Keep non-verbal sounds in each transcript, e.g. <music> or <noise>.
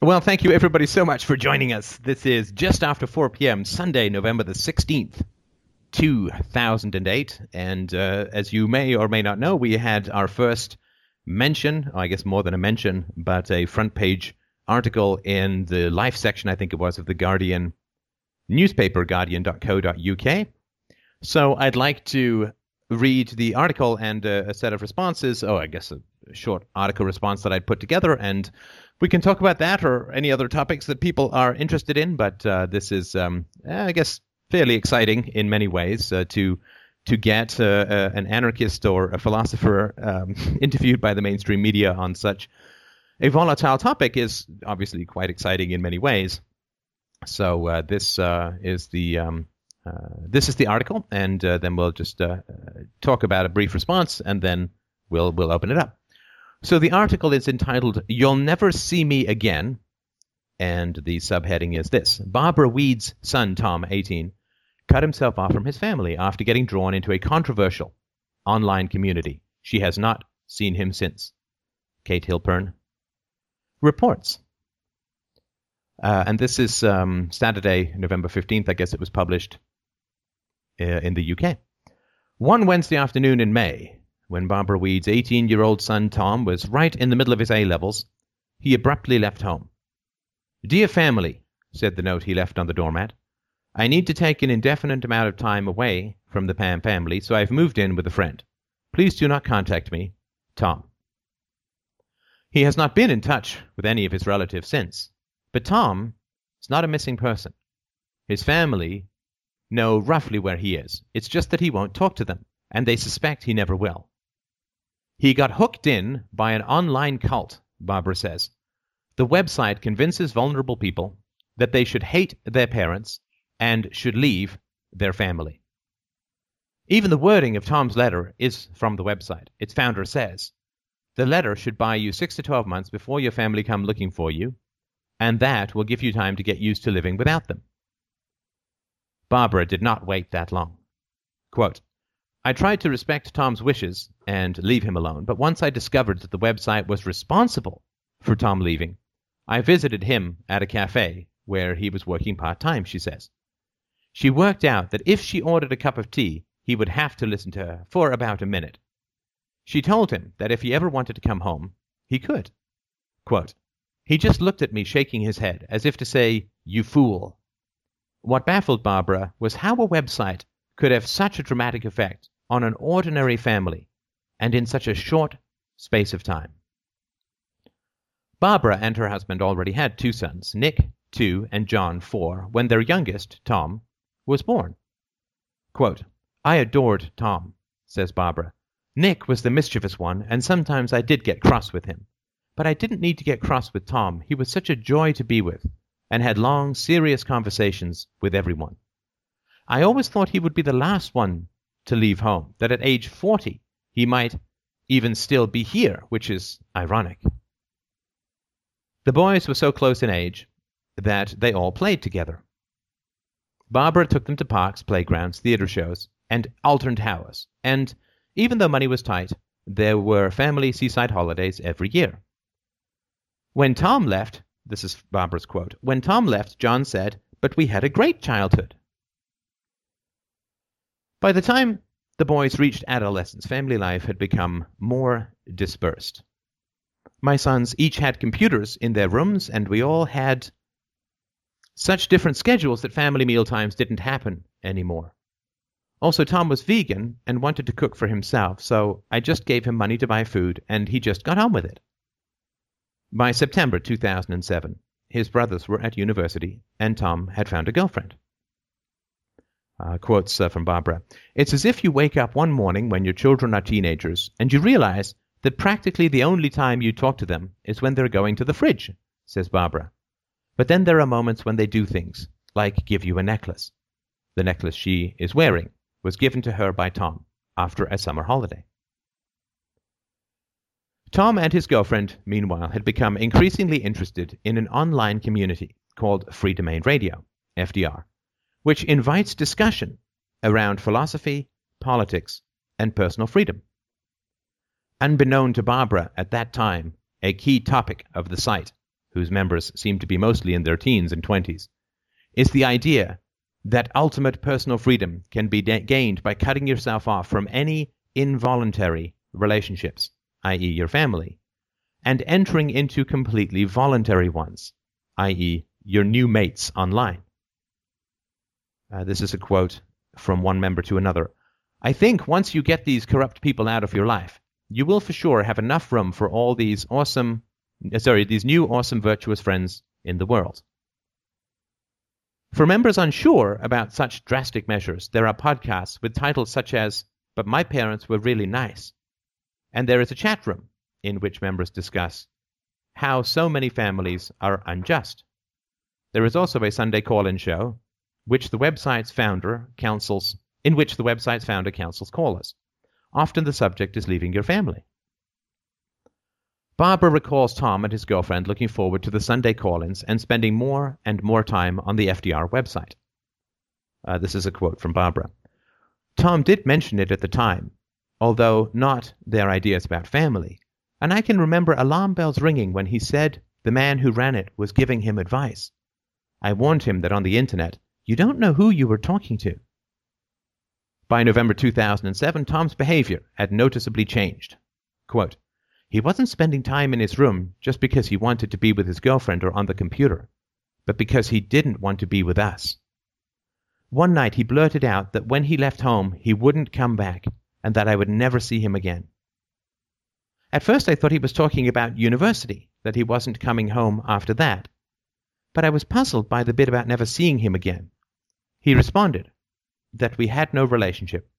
Well, thank you everybody so much for joining us. This is just after 4 p.m., Sunday, November the 16th, 2008. And uh, as you may or may not know, we had our first mention, I guess more than a mention, but a front page article in the life section, I think it was, of the Guardian newspaper, guardian.co.uk. So I'd like to read the article and uh, a set of responses. Oh, I guess a short article response that I'd put together, and we can talk about that or any other topics that people are interested in. But uh, this is, um, I guess, fairly exciting in many ways uh, to to get uh, uh, an anarchist or a philosopher um, <laughs> interviewed by the mainstream media on such a volatile topic is obviously quite exciting in many ways. So uh, this is the um, this is the article, and then we'll just talk about a brief response, and then we'll we'll open it up. So the article is entitled "You'll Never See Me Again," and the subheading is this: Barbara Weed's son Tom, 18, cut himself off from his family after getting drawn into a controversial online community. She has not seen him since. Kate Hilpern reports. Uh, and this is um, Saturday, November 15th. I guess it was published uh, in the UK. One Wednesday afternoon in May, when Barbara Weed's 18 year old son Tom was right in the middle of his A levels, he abruptly left home. Dear family, said the note he left on the doormat, I need to take an indefinite amount of time away from the Pam family, so I've moved in with a friend. Please do not contact me. Tom. He has not been in touch with any of his relatives since. But Tom is not a missing person. His family know roughly where he is. It's just that he won't talk to them, and they suspect he never will. He got hooked in by an online cult, Barbara says. The website convinces vulnerable people that they should hate their parents and should leave their family. Even the wording of Tom's letter is from the website. Its founder says, The letter should buy you six to twelve months before your family come looking for you, and that will give you time to get used to living without them. Barbara did not wait that long. Quote, I tried to respect Tom's wishes and leave him alone, but once I discovered that the website was responsible for Tom leaving, I visited him at a cafe where he was working part time, she says. She worked out that if she ordered a cup of tea, he would have to listen to her for about a minute. She told him that if he ever wanted to come home, he could. Quote, he just looked at me shaking his head, as if to say, You fool. What baffled Barbara was how a website could have such a dramatic effect on an ordinary family, and in such a short space of time. Barbara and her husband already had two sons, Nick, two, and John, four, when their youngest, Tom, was born. Quote, I adored Tom, says Barbara. Nick was the mischievous one, and sometimes I did get cross with him. But I didn't need to get cross with Tom. He was such a joy to be with, and had long, serious conversations with everyone. I always thought he would be the last one to leave home, that at age 40 he might even still be here, which is ironic. The boys were so close in age that they all played together. Barbara took them to parks, playgrounds, theater shows, and alternate hours, and even though money was tight, there were family seaside holidays every year. When Tom left, this is Barbara's quote, when Tom left, John said, But we had a great childhood. By the time the boys reached adolescence, family life had become more dispersed. My sons each had computers in their rooms, and we all had such different schedules that family meal times didn't happen anymore. Also, Tom was vegan and wanted to cook for himself, so I just gave him money to buy food, and he just got on with it. By September 2007, his brothers were at university, and Tom had found a girlfriend. Uh, quotes uh, from Barbara It's as if you wake up one morning when your children are teenagers, and you realize that practically the only time you talk to them is when they're going to the fridge, says Barbara. But then there are moments when they do things, like give you a necklace. The necklace she is wearing was given to her by Tom after a summer holiday. Tom and his girlfriend, meanwhile, had become increasingly interested in an online community called Freedomain Radio, FDR, which invites discussion around philosophy, politics, and personal freedom. Unbeknown to Barbara at that time, a key topic of the site whose members seem to be mostly in their teens and 20s, is the idea that ultimate personal freedom can be de- gained by cutting yourself off from any involuntary relationships, i.e., your family, and entering into completely voluntary ones, i.e., your new mates online. Uh, this is a quote from one member to another. I think once you get these corrupt people out of your life, you will for sure have enough room for all these awesome, uh, sorry, these new awesome virtuous friends in the world. For members unsure about such drastic measures, there are podcasts with titles such as, But My Parents Were Really Nice. And there is a chat room in which members discuss how so many families are unjust. There is also a Sunday call-in show, which the website's founder counsels, in which the website's founder counsels callers. Often the subject is leaving your family. Barbara recalls Tom and his girlfriend looking forward to the Sunday call-ins and spending more and more time on the FDR website. Uh, this is a quote from Barbara. Tom did mention it at the time, although not their ideas about family, and I can remember alarm bells ringing when he said the man who ran it was giving him advice. I warned him that on the internet, you don't know who you were talking to. By November 2007, Tom's behavior had noticeably changed. Quote, he wasn't spending time in his room just because he wanted to be with his girlfriend or on the computer, but because he didn't want to be with us. One night he blurted out that when he left home he wouldn't come back and that I would never see him again. At first I thought he was talking about university, that he wasn't coming home after that. But I was puzzled by the bit about never seeing him again. He responded that we had no relationship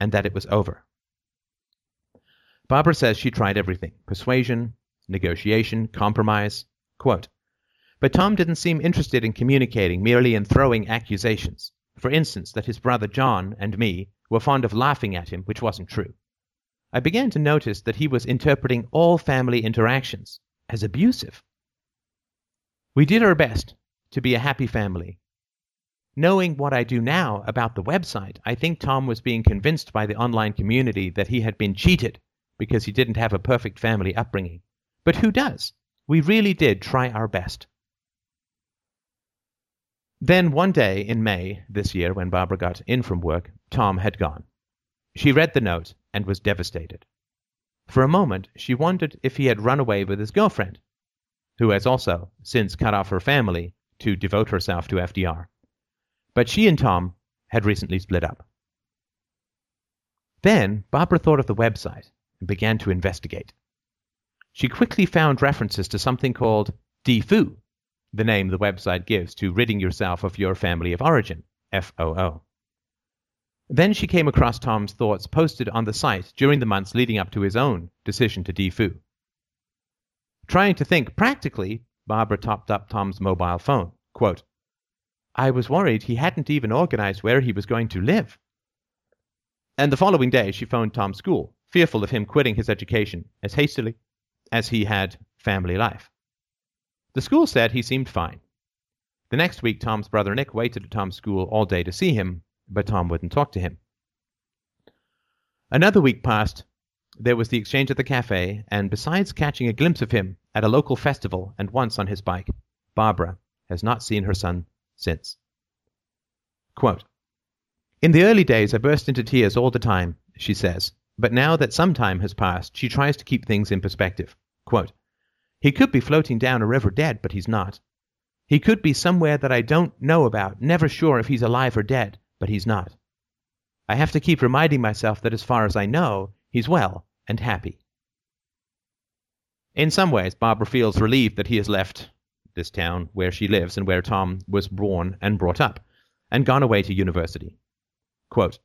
and that it was over. Barbara says she tried everything persuasion, negotiation, compromise. Quote, but Tom didn't seem interested in communicating, merely in throwing accusations. For instance, that his brother John and me were fond of laughing at him, which wasn't true. I began to notice that he was interpreting all family interactions as abusive. We did our best to be a happy family. Knowing what I do now about the website, I think Tom was being convinced by the online community that he had been cheated because he didn't have a perfect family upbringing. But who does? We really did try our best. Then one day in May this year, when Barbara got in from work, Tom had gone. She read the note and was devastated. For a moment, she wondered if he had run away with his girlfriend, who has also since cut off her family to devote herself to FDR. But she and Tom had recently split up. Then Barbara thought of the website and began to investigate. She quickly found references to something called DFOO, the name the website gives to ridding yourself of your family of origin, FOO. Then she came across Tom's thoughts posted on the site during the months leading up to his own decision to DFOO. Trying to think practically, Barbara topped up Tom's mobile phone. Quote, I was worried he hadn't even organized where he was going to live. And the following day, she phoned Tom's school fearful of him quitting his education as hastily as he had family life. The school said he seemed fine. The next week, Tom's brother Nick waited at Tom's school all day to see him, but Tom wouldn't talk to him. Another week passed. There was the exchange at the cafe, and besides catching a glimpse of him at a local festival and once on his bike, Barbara has not seen her son since. Quote, In the early days, I burst into tears all the time, she says, but now that some time has passed, she tries to keep things in perspective. Quote, he could be floating down a river dead, but he's not. He could be somewhere that I don't know about, never sure if he's alive or dead, but he's not. I have to keep reminding myself that as far as I know, he's well and happy. In some ways, Barbara feels relieved that he has left this town where she lives and where Tom was born and brought up, and gone away to university. Quote,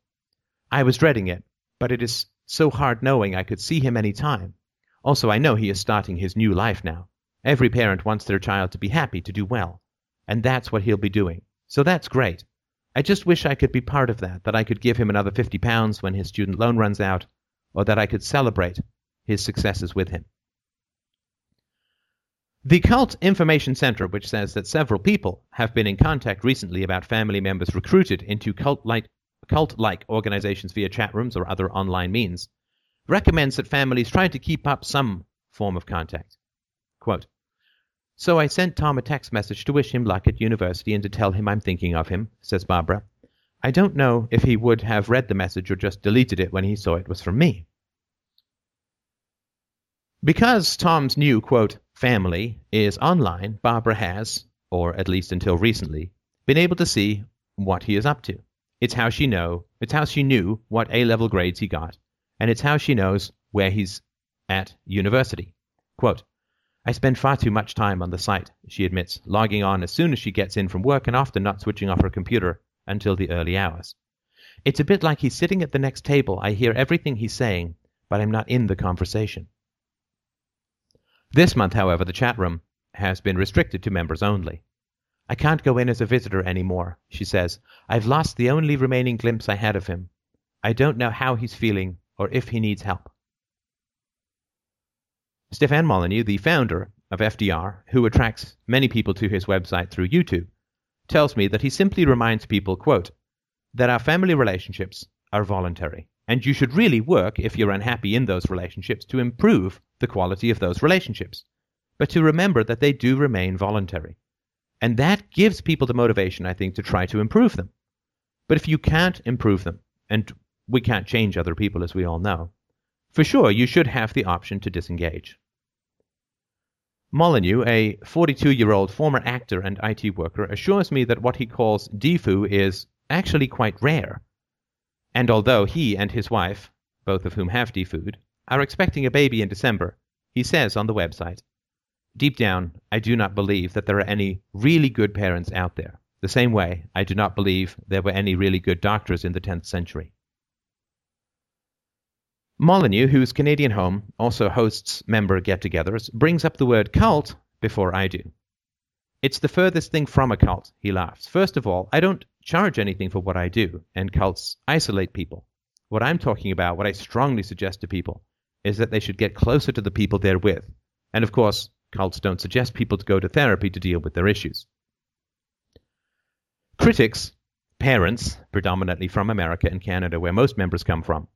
I was dreading it, but it is so hard knowing I could see him any time. Also, I know he is starting his new life now. Every parent wants their child to be happy, to do well. And that's what he'll be doing. So that's great. I just wish I could be part of that, that I could give him another 50 pounds when his student loan runs out, or that I could celebrate his successes with him. The Cult Information Center, which says that several people have been in contact recently about family members recruited into cult-like cult like organizations via chat rooms or other online means, recommends that families try to keep up some form of contact. Quote, So I sent Tom a text message to wish him luck at university and to tell him I'm thinking of him, says Barbara. I don't know if he would have read the message or just deleted it when he saw it was from me. Because Tom's new, quote, family is online, Barbara has, or at least until recently, been able to see what he is up to. It's how she know, it's how she knew what A-level grades he got, and it's how she knows where he's at university. Quote, I spend far too much time on the site, she admits, logging on as soon as she gets in from work and often not switching off her computer until the early hours. It's a bit like he's sitting at the next table. I hear everything he's saying, but I'm not in the conversation. This month, however, the chat room has been restricted to members only. I can't go in as a visitor anymore, she says. I've lost the only remaining glimpse I had of him. I don't know how he's feeling or if he needs help. Stefan Molyneux, the founder of FDR, who attracts many people to his website through YouTube, tells me that he simply reminds people, quote, that our family relationships are voluntary, and you should really work, if you're unhappy in those relationships, to improve the quality of those relationships, but to remember that they do remain voluntary. And that gives people the motivation, I think, to try to improve them. But if you can't improve them, and we can't change other people, as we all know, for sure you should have the option to disengage. Molyneux, a 42 year old former actor and IT worker, assures me that what he calls DFOO is actually quite rare. And although he and his wife, both of whom have DFOO'd, are expecting a baby in December, he says on the website, Deep down, I do not believe that there are any really good parents out there, the same way I do not believe there were any really good doctors in the 10th century. Molyneux, whose Canadian home also hosts member get togethers, brings up the word cult before I do. It's the furthest thing from a cult, he laughs. First of all, I don't charge anything for what I do, and cults isolate people. What I'm talking about, what I strongly suggest to people, is that they should get closer to the people they're with. And of course, cults don't suggest people to go to therapy to deal with their issues. Critics, parents, predominantly from America and Canada, where most members come from,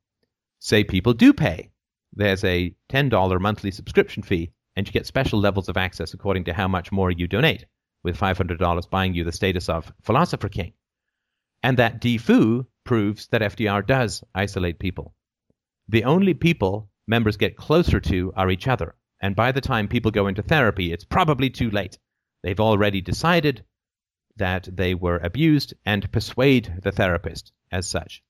say people do pay. There's a $10 monthly subscription fee, and you get special levels of access according to how much more you donate, with $500 buying you the status of Philosopher King. And that DFOO proves that FDR does isolate people. The only people members get closer to are each other, and by the time people go into therapy, it's probably too late. They've already decided that they were abused and persuade the therapist as such.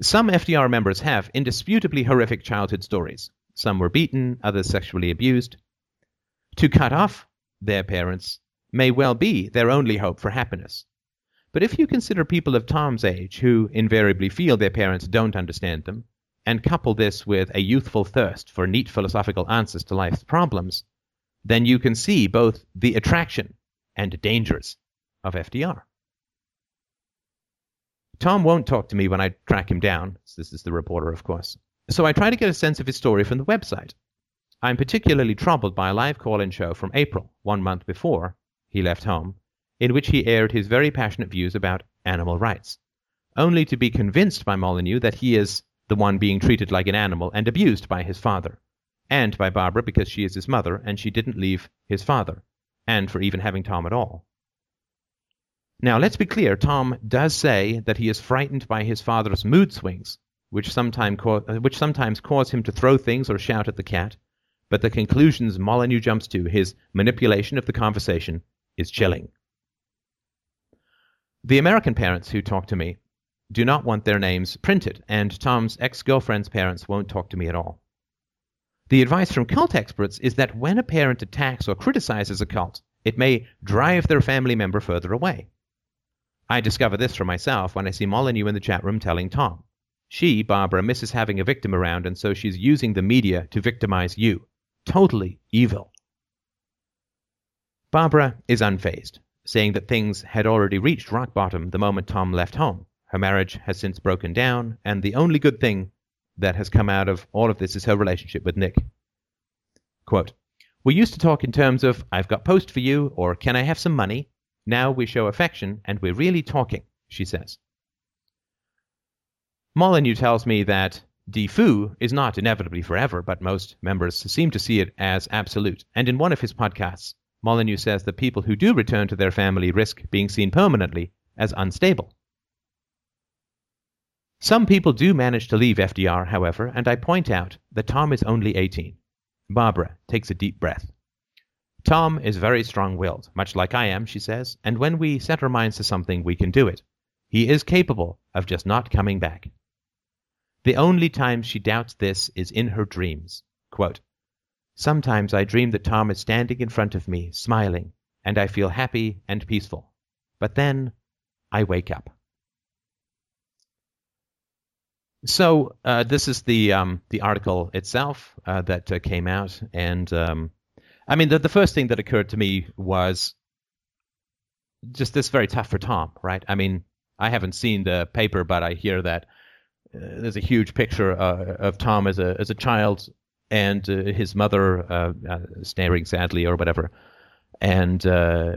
Some FDR members have indisputably horrific childhood stories. Some were beaten, others sexually abused. To cut off their parents may well be their only hope for happiness. But if you consider people of Tom's age who invariably feel their parents don't understand them, and couple this with a youthful thirst for neat philosophical answers to life's problems, then you can see both the attraction and dangers of FDR. Tom won't talk to me when I track him down. This is the reporter, of course. So I try to get a sense of his story from the website. I'm particularly troubled by a live call in show from April, one month before he left home, in which he aired his very passionate views about animal rights, only to be convinced by Molyneux that he is the one being treated like an animal and abused by his father, and by Barbara because she is his mother and she didn't leave his father, and for even having Tom at all. Now, let's be clear Tom does say that he is frightened by his father's mood swings, which, sometime co- which sometimes cause him to throw things or shout at the cat, but the conclusions Molyneux jumps to, his manipulation of the conversation, is chilling. The American parents who talk to me do not want their names printed, and Tom's ex girlfriend's parents won't talk to me at all. The advice from cult experts is that when a parent attacks or criticizes a cult, it may drive their family member further away. I discover this for myself when I see Molyneux in the chat room telling Tom. She, Barbara, misses having a victim around, and so she's using the media to victimize you. Totally evil. Barbara is unfazed, saying that things had already reached rock bottom the moment Tom left home. Her marriage has since broken down, and the only good thing that has come out of all of this is her relationship with Nick. Quote, We used to talk in terms of, I've got post for you, or can I have some money? Now we show affection and we're really talking, she says. Molyneux tells me that DFOO is not inevitably forever, but most members seem to see it as absolute. And in one of his podcasts, Molyneux says that people who do return to their family risk being seen permanently as unstable. Some people do manage to leave FDR, however, and I point out that Tom is only 18. Barbara takes a deep breath. Tom is very strong willed, much like I am, she says, and when we set our minds to something, we can do it. He is capable of just not coming back. The only time she doubts this is in her dreams. Quote, Sometimes I dream that Tom is standing in front of me, smiling, and I feel happy and peaceful. But then I wake up. So uh, this is the um, the article itself uh, that uh, came out, and um, I mean the the first thing that occurred to me was just this very tough for Tom, right? I mean, I haven't seen the paper, but I hear that uh, there's a huge picture uh, of Tom as a as a child and uh, his mother staring sadly or whatever and uh,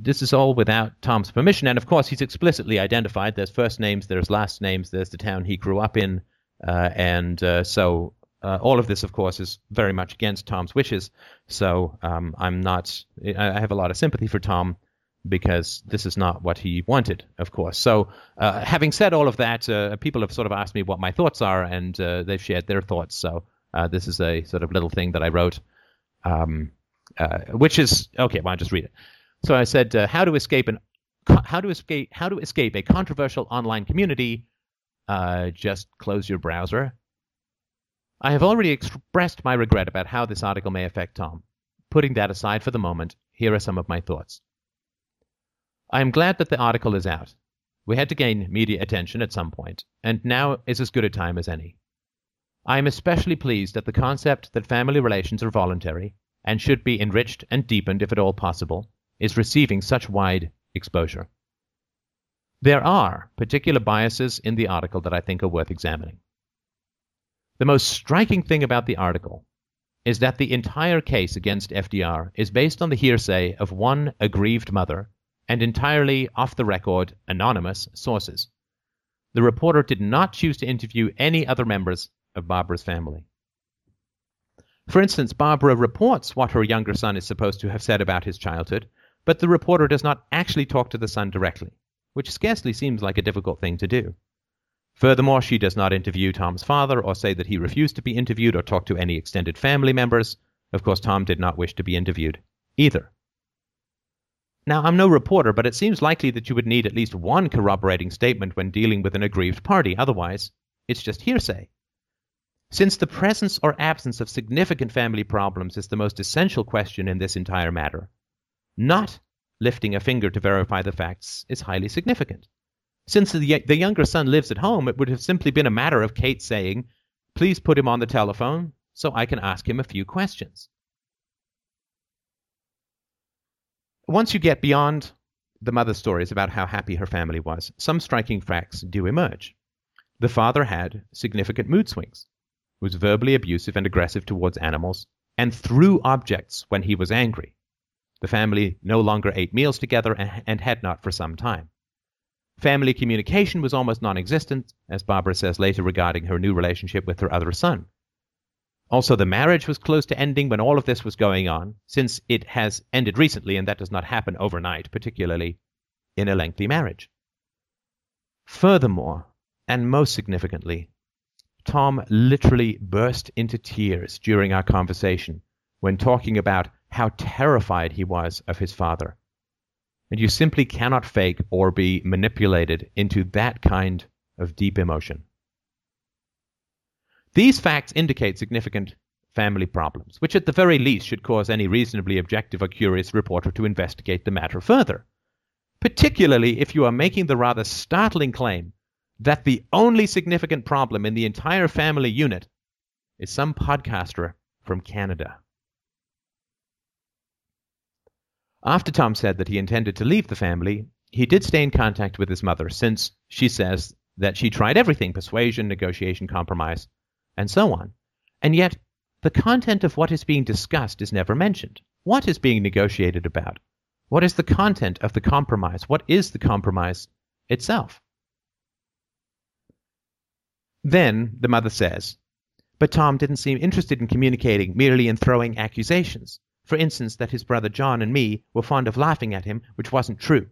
this is all without Tom's permission. And of course, he's explicitly identified. There's first names, there's last names, there's the town he grew up in, uh, and uh, so uh, all of this, of course, is very much against Tom's wishes. So um, I'm not. I have a lot of sympathy for Tom because this is not what he wanted, of course. So, uh, having said all of that, uh, people have sort of asked me what my thoughts are, and they've shared their thoughts. So, this is a sort of little thing that I wrote. Um, uh, which is okay. Well, I'll just read it. So I said, uh, how to escape an how to escape how to escape a controversial online community. Uh, just close your browser. I have already expressed my regret about how this article may affect Tom. Putting that aside for the moment, here are some of my thoughts. I am glad that the article is out. We had to gain media attention at some point, and now is as good a time as any. I am especially pleased at the concept that family relations are voluntary and should be enriched and deepened if at all possible, is receiving such wide exposure. There are particular biases in the article that I think are worth examining. The most striking thing about the article is that the entire case against FDR is based on the hearsay of one aggrieved mother and entirely off the record, anonymous sources. The reporter did not choose to interview any other members of Barbara's family. For instance, Barbara reports what her younger son is supposed to have said about his childhood, but the reporter does not actually talk to the son directly, which scarcely seems like a difficult thing to do. Furthermore, she does not interview Tom's father or say that he refused to be interviewed or talk to any extended family members. Of course, Tom did not wish to be interviewed either. Now, I'm no reporter, but it seems likely that you would need at least one corroborating statement when dealing with an aggrieved party. Otherwise, it's just hearsay. Since the presence or absence of significant family problems is the most essential question in this entire matter, not lifting a finger to verify the facts is highly significant. Since the, the younger son lives at home, it would have simply been a matter of Kate saying, Please put him on the telephone so I can ask him a few questions. Once you get beyond the mother's stories about how happy her family was, some striking facts do emerge. The father had significant mood swings was verbally abusive and aggressive towards animals, and threw objects when he was angry. The family no longer ate meals together and had not for some time. Family communication was almost non existent, as Barbara says later regarding her new relationship with her other son. Also, the marriage was close to ending when all of this was going on, since it has ended recently, and that does not happen overnight, particularly in a lengthy marriage. Furthermore, and most significantly, Tom literally burst into tears during our conversation when talking about how terrified he was of his father. And you simply cannot fake or be manipulated into that kind of deep emotion. These facts indicate significant family problems, which at the very least should cause any reasonably objective or curious reporter to investigate the matter further, particularly if you are making the rather startling claim that the only significant problem in the entire family unit is some podcaster from Canada. After Tom said that he intended to leave the family, he did stay in contact with his mother since she says that she tried everything persuasion, negotiation, compromise, and so on. And yet, the content of what is being discussed is never mentioned. What is being negotiated about? What is the content of the compromise? What is the compromise itself? Then the mother says, But Tom didn't seem interested in communicating, merely in throwing accusations. For instance, that his brother John and me were fond of laughing at him, which wasn't true.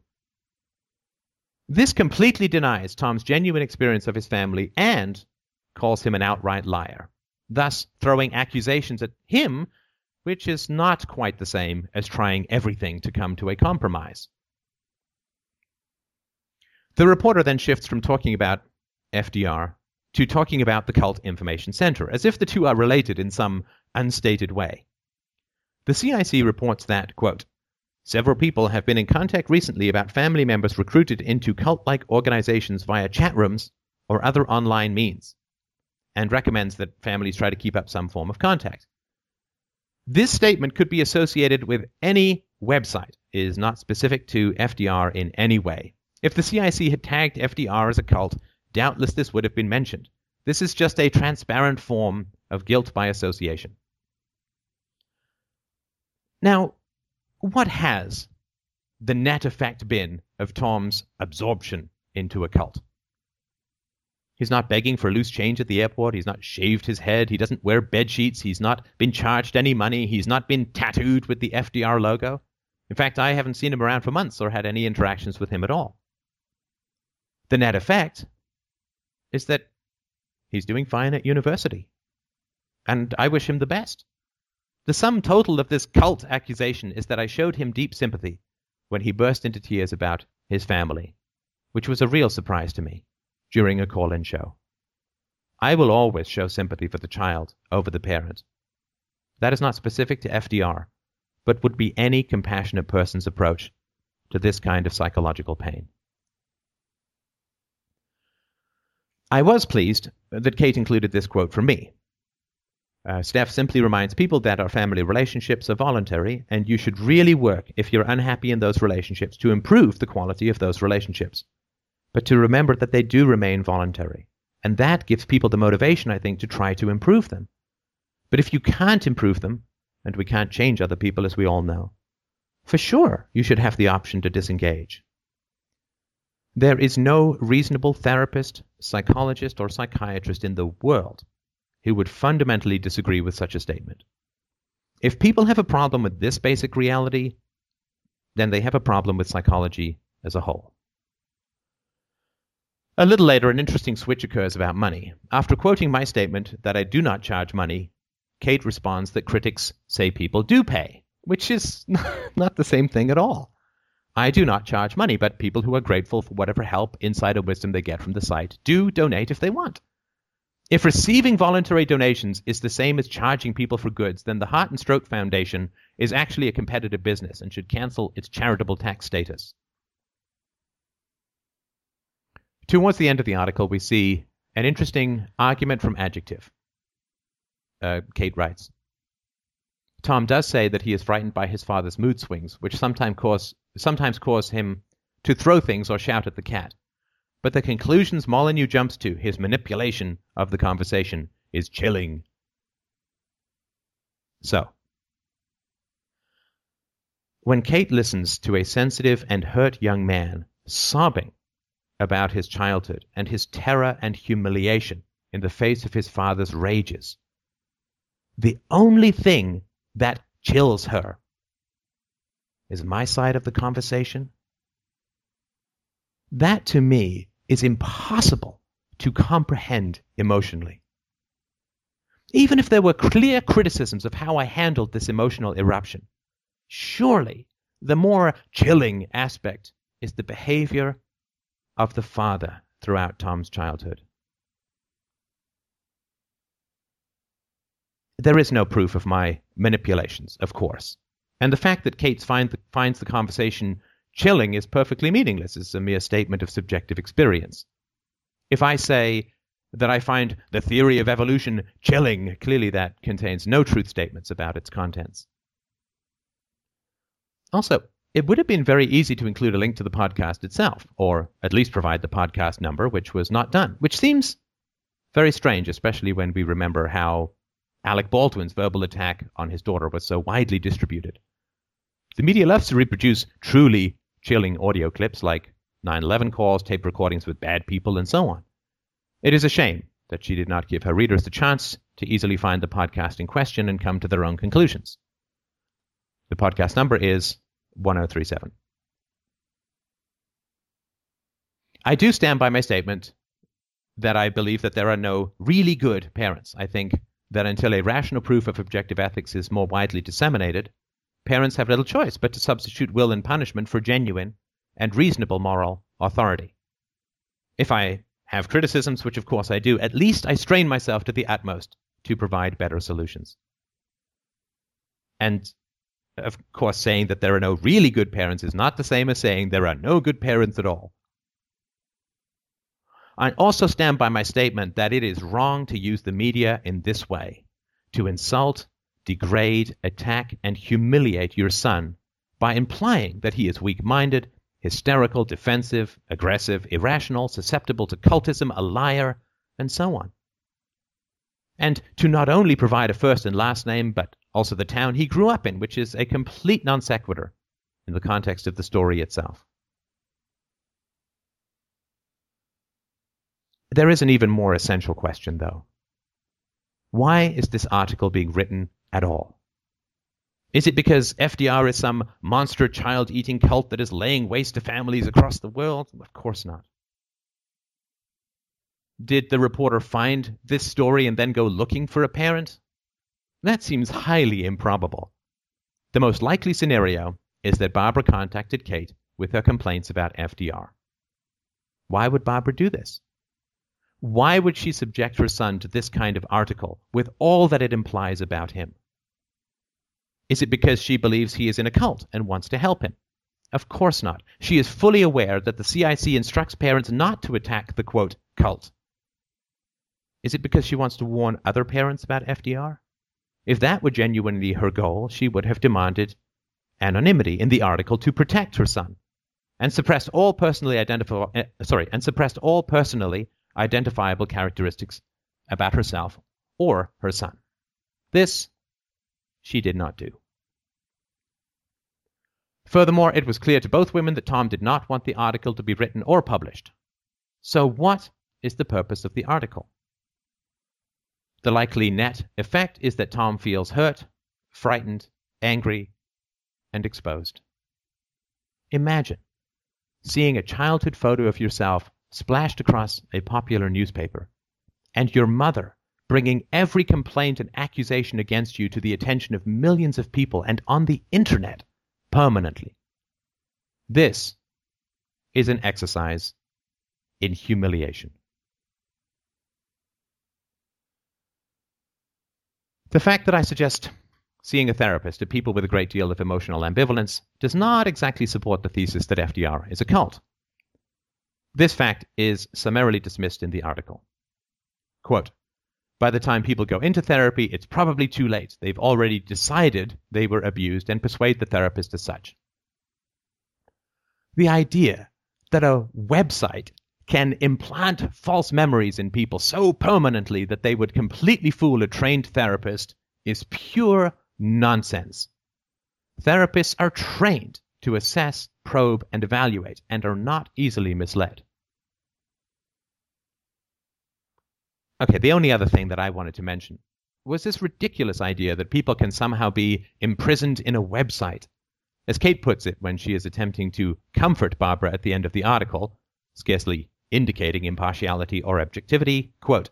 This completely denies Tom's genuine experience of his family and calls him an outright liar, thus throwing accusations at him, which is not quite the same as trying everything to come to a compromise. The reporter then shifts from talking about FDR to talking about the Cult Information Center, as if the two are related in some unstated way. The CIC reports that, quote, Several people have been in contact recently about family members recruited into cult like organizations via chat rooms or other online means, and recommends that families try to keep up some form of contact. This statement could be associated with any website, it is not specific to FDR in any way. If the CIC had tagged FDR as a cult, doubtless this would have been mentioned. This is just a transparent form of guilt by association. Now, what has the net effect been of Tom's absorption into a cult? He's not begging for loose change at the airport. He's not shaved his head. He doesn't wear bed sheets. He's not been charged any money. He's not been tattooed with the FDR logo. In fact, I haven't seen him around for months or had any interactions with him at all. The net effect is that he's doing fine at university. And I wish him the best. The sum total of this cult accusation is that I showed him deep sympathy when he burst into tears about his family, which was a real surprise to me during a call in show. I will always show sympathy for the child over the parent. That is not specific to FDR, but would be any compassionate person's approach to this kind of psychological pain. I was pleased that Kate included this quote from me. Uh, Steph simply reminds people that our family relationships are voluntary, and you should really work if you're unhappy in those relationships to improve the quality of those relationships. But to remember that they do remain voluntary. And that gives people the motivation, I think, to try to improve them. But if you can't improve them, and we can't change other people, as we all know, for sure you should have the option to disengage. There is no reasonable therapist, psychologist, or psychiatrist in the world who would fundamentally disagree with such a statement. If people have a problem with this basic reality, then they have a problem with psychology as a whole. A little later, an interesting switch occurs about money. After quoting my statement that I do not charge money, Kate responds that critics say people do pay, which is <laughs> not the same thing at all. I do not charge money, but people who are grateful for whatever help, insight, or wisdom they get from the site do donate if they want. If receiving voluntary donations is the same as charging people for goods, then the Heart and Stroke Foundation is actually a competitive business and should cancel its charitable tax status. Towards the end of the article, we see an interesting argument from Adjective. Uh, Kate writes Tom does say that he is frightened by his father's mood swings, which sometimes cause, sometimes cause him to throw things or shout at the cat. But the conclusions Molyneux jumps to, his manipulation of the conversation, is chilling. So, when Kate listens to a sensitive and hurt young man sobbing about his childhood and his terror and humiliation in the face of his father's rages, the only thing that chills her is my side of the conversation. That to me is impossible to comprehend emotionally. Even if there were clear criticisms of how I handled this emotional eruption, surely the more chilling aspect is the behavior of the father throughout Tom's childhood. There is no proof of my manipulations, of course. And the fact that Kate find the, finds the conversation chilling is perfectly meaningless. It's a mere statement of subjective experience. If I say that I find the theory of evolution chilling, clearly that contains no truth statements about its contents. Also, it would have been very easy to include a link to the podcast itself, or at least provide the podcast number, which was not done, which seems very strange, especially when we remember how Alec Baldwin's verbal attack on his daughter was so widely distributed. The media loves to reproduce truly chilling audio clips like 9 11 calls, tape recordings with bad people, and so on. It is a shame that she did not give her readers the chance to easily find the podcast in question and come to their own conclusions. The podcast number is 1037. I do stand by my statement that I believe that there are no really good parents. I think that until a rational proof of objective ethics is more widely disseminated, parents have little choice but to substitute will and punishment for genuine and reasonable moral authority. If I have criticisms, which of course I do, at least I strain myself to the utmost to provide better solutions. And of course, saying that there are no really good parents is not the same as saying there are no good parents at all. I also stand by my statement that it is wrong to use the media in this way to insult, degrade, attack, and humiliate your son by implying that he is weak minded, hysterical, defensive, aggressive, irrational, susceptible to cultism, a liar, and so on. And to not only provide a first and last name, but also the town he grew up in, which is a complete non sequitur in the context of the story itself. There is an even more essential question, though. Why is this article being written at all? Is it because FDR is some monster child eating cult that is laying waste to families across the world? Of course not. Did the reporter find this story and then go looking for a parent? That seems highly improbable. The most likely scenario is that Barbara contacted Kate with her complaints about FDR. Why would Barbara do this? Why would she subject her son to this kind of article with all that it implies about him? Is it because she believes he is in a cult and wants to help him? Of course not. She is fully aware that the CIC instructs parents not to attack the quote cult. Is it because she wants to warn other parents about FDR? If that were genuinely her goal, she would have demanded anonymity in the article to protect her son and suppressed all personally identifiable uh, sorry, and suppressed all personally identifiable characteristics about herself or her son. This she did not do. Furthermore, it was clear to both women that Tom did not want the article to be written or published. So, what is the purpose of the article? The likely net effect is that Tom feels hurt, frightened, angry, and exposed. Imagine seeing a childhood photo of yourself splashed across a popular newspaper, and your mother bringing every complaint and accusation against you to the attention of millions of people and on the internet permanently. This is an exercise in humiliation. The fact that I suggest seeing a therapist to people with a great deal of emotional ambivalence does not exactly support the thesis that FDR is a cult. This fact is summarily dismissed in the article. Quote, by the time people go into therapy, it's probably too late. They've already decided they were abused and persuade the therapist as such. The idea that a website can implant false memories in people so permanently that they would completely fool a trained therapist is pure nonsense. Therapists are trained to assess, probe, and evaluate, and are not easily misled. Okay, the only other thing that I wanted to mention was this ridiculous idea that people can somehow be imprisoned in a website. As Kate puts it when she is attempting to comfort Barbara at the end of the article, scarcely indicating impartiality or objectivity, quote,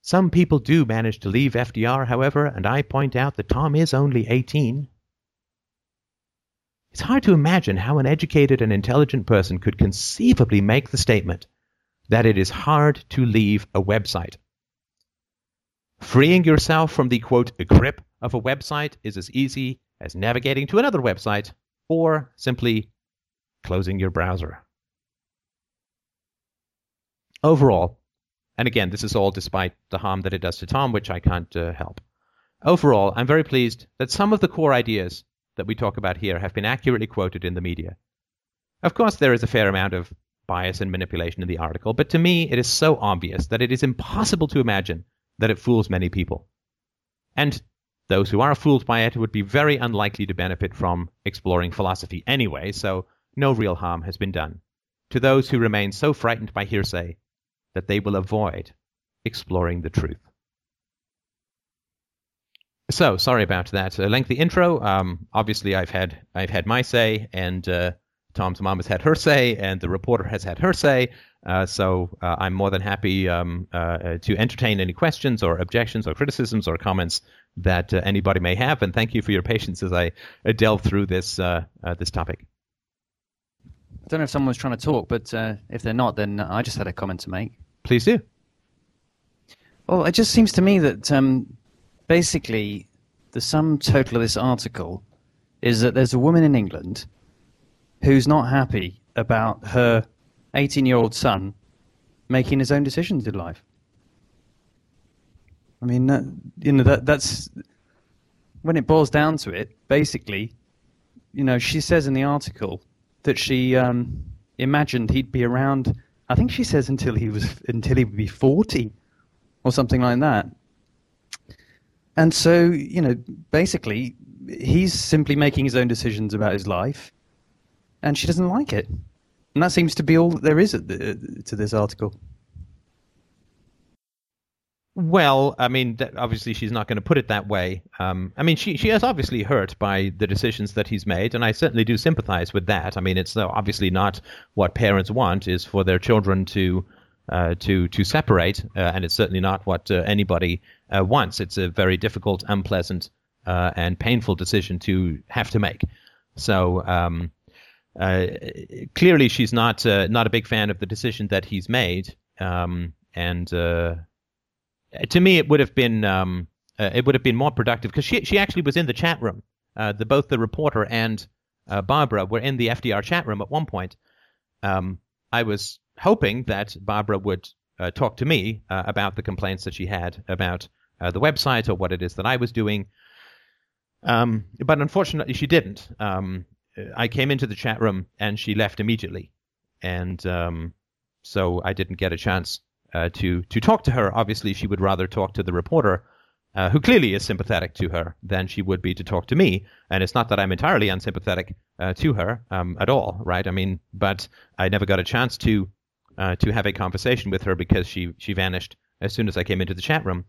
Some people do manage to leave FDR, however, and I point out that Tom is only 18. It's hard to imagine how an educated and intelligent person could conceivably make the statement that it is hard to leave a website. Freeing yourself from the quote grip of a website is as easy as navigating to another website or simply closing your browser. Overall, and again, this is all despite the harm that it does to Tom, which I can't uh, help. Overall, I'm very pleased that some of the core ideas that we talk about here have been accurately quoted in the media. Of course, there is a fair amount of bias and manipulation in the article, but to me it is so obvious that it is impossible to imagine that it fools many people. And those who are fooled by it would be very unlikely to benefit from exploring philosophy anyway, so no real harm has been done. To those who remain so frightened by hearsay that they will avoid exploring the truth. So sorry about that uh, lengthy intro. Um, obviously, I've had I've had my say, and uh, Tom's mom has had her say, and the reporter has had her say. Uh, so uh, I'm more than happy um, uh, to entertain any questions or objections or criticisms or comments that uh, anybody may have. And thank you for your patience as I delve through this this topic. I don't know if someone's trying to talk, but if they're not, then I just had a comment to make. Please do. Well, it just seems to me that um, basically, the sum total of this article is that there's a woman in England who's not happy about her 18 year old son making his own decisions in life. I mean, that, you know, that, that's when it boils down to it, basically, you know, she says in the article that she um, imagined he'd be around. I think she says until he was until he would be forty, or something like that. And so, you know, basically, he's simply making his own decisions about his life, and she doesn't like it. And that seems to be all that there is the, to this article. Well, I mean, obviously she's not going to put it that way. Um, I mean, she she is obviously hurt by the decisions that he's made, and I certainly do sympathize with that. I mean, it's uh, obviously not what parents want is for their children to uh, to to separate, uh, and it's certainly not what uh, anybody uh, wants. It's a very difficult, unpleasant, uh, and painful decision to have to make. So um, clearly, she's not not a big fan of the decision that he's made, um, and to me, it would have been um, it would have been more productive because she she actually was in the chat room. the both the reporter and Barbara were in the FDR chat room at one point. Um, I was hoping that Barbara would uh, talk to me uh, about the complaints that she had about uh, the website or what it is that I was doing. Um, but unfortunately, she didn't. Um, I came into the chat room and she left immediately, and um, so I didn't get a chance uh, to to talk to her. Obviously, she would rather talk to the reporter. Uh, who clearly is sympathetic to her than she would be to talk to me. And it's not that I'm entirely unsympathetic uh, to her um, at all, right? I mean, but I never got a chance to uh, to have a conversation with her because she she vanished as soon as I came into the chat room.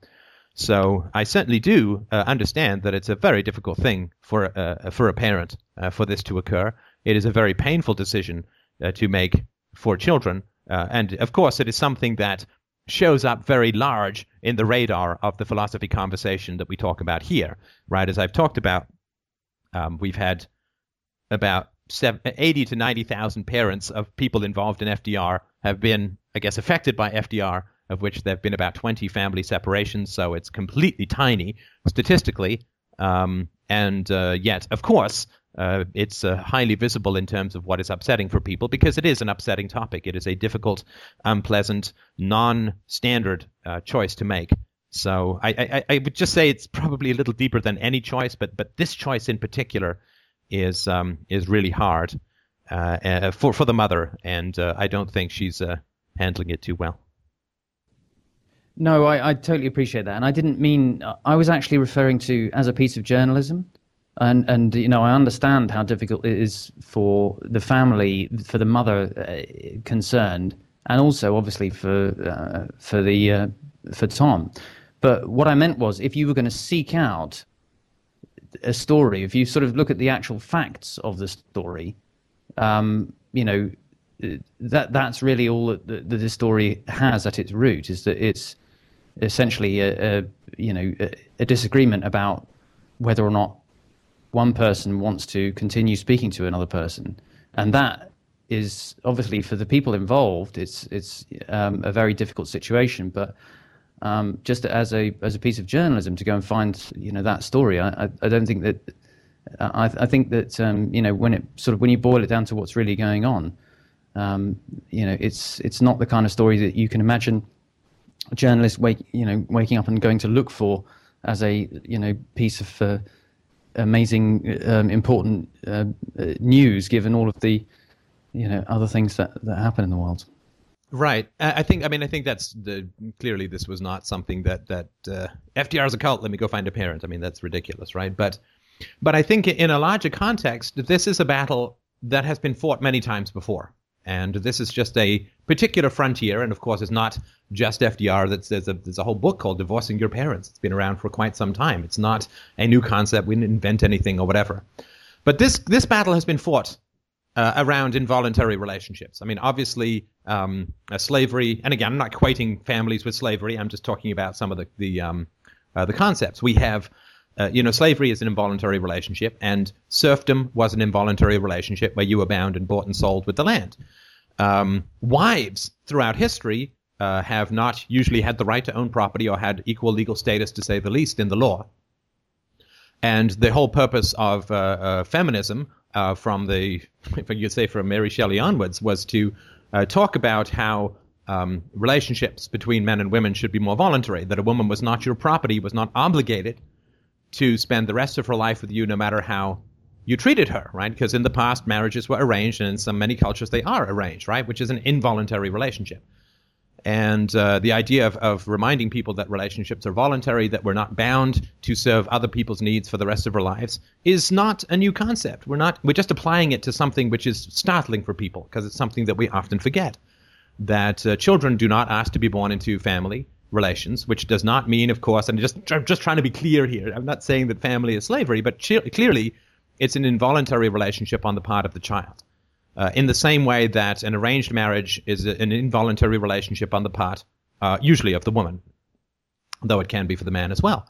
So I certainly do uh, understand that it's a very difficult thing for uh, for a parent uh, for this to occur. It is a very painful decision uh, to make for children, and of course, it is something that shows up very large in the radar of the philosophy conversation that we talk about here. Right, as I've talked about, um, we've had about 80 to 90,000 parents of people involved in FDR have been, I guess, affected by FDR, of which there have been about 20 family separations. So it's completely tiny statistically. Um, and uh, yet, of course, uh, it's uh, highly visible in terms of what is upsetting for people because it is an upsetting topic. It is a difficult, unpleasant, non standard uh, choice to make. So I, I, I, would just say it's probably a little deeper than any choice, but, but this choice in particular is um, is really hard uh, uh, for for the mother, and uh, I don't think she's uh, handling it too well. No, I, I, totally appreciate that, and I didn't mean. I was actually referring to as a piece of journalism, and and you know I understand how difficult it is for the family, for the mother uh, concerned, and also obviously for uh, for the for Tom. But what I meant was, if you were going to seek out a story, if you sort of look at the actual facts of the story, um, you know, that that's really all that the, the, story has at its root is that it's essentially a, a you know a, a, disagreement about whether or not one person wants to continue speaking to another person, and that is obviously for the people involved. It's it's um, a very difficult situation, but um, just as a as a piece of journalism to go and find you know that story. I I, I don't think that I, I think that um, you know when it sort of when you boil it down to what's really going on, um, you know it's it's not the kind of story that you can imagine a journalist wake you know waking up and going to look for as a you know piece of uh, amazing um, important uh, news given all of the you know other things that that happen in the world. Right. I think. I mean, I think that's the clearly this was not something that that uh, FDR is a cult. Let me go find a parent. I mean, that's ridiculous, right? But but I think in a larger context, this is a battle that has been fought many times before. And this is just a particular frontier, and of course, it's not just FDR. That's there's a there's a whole book called "Divorcing Your Parents." It's been around for quite some time. It's not a new concept. We didn't invent anything or whatever. But this this battle has been fought uh, around involuntary relationships. I mean, obviously, um, uh, slavery, and again, I'm not equating families with slavery. I'm just talking about some of the the um, uh, the concepts. We have, uh, you know, slavery is an involuntary relationship, and serfdom was an involuntary relationship where you were bound and bought and sold with the land. Um, wives throughout history uh, have not usually had the right to own property or had equal legal status, to say the least, in the law. And the whole purpose of uh, feminism, uh, from the, <laughs> if I could say from Mary Shelley onwards, was to uh, talk about how um, relationships between men and women should be more voluntary, that a woman was not your property, was not obligated to spend the rest of her life with you no matter how you treated her, right? Because in the past, marriages were arranged, and in some many cultures, they are arranged, right? Which is an involuntary relationship. And uh, the idea of, of reminding people that relationships are voluntary, that we're not bound to serve other people's needs for the rest of our lives, is not a new concept. We're not. We're just applying it to something which is startling for people because it's something that we often forget. That uh, children do not ask to be born into family relations, which does not mean, of course, and just just trying to be clear here. I'm not saying that family is slavery, but clearly, it's an involuntary relationship on the part of the child. Uh, in the same way that an arranged marriage is an involuntary relationship on the part, uh, usually of the woman, though it can be for the man as well.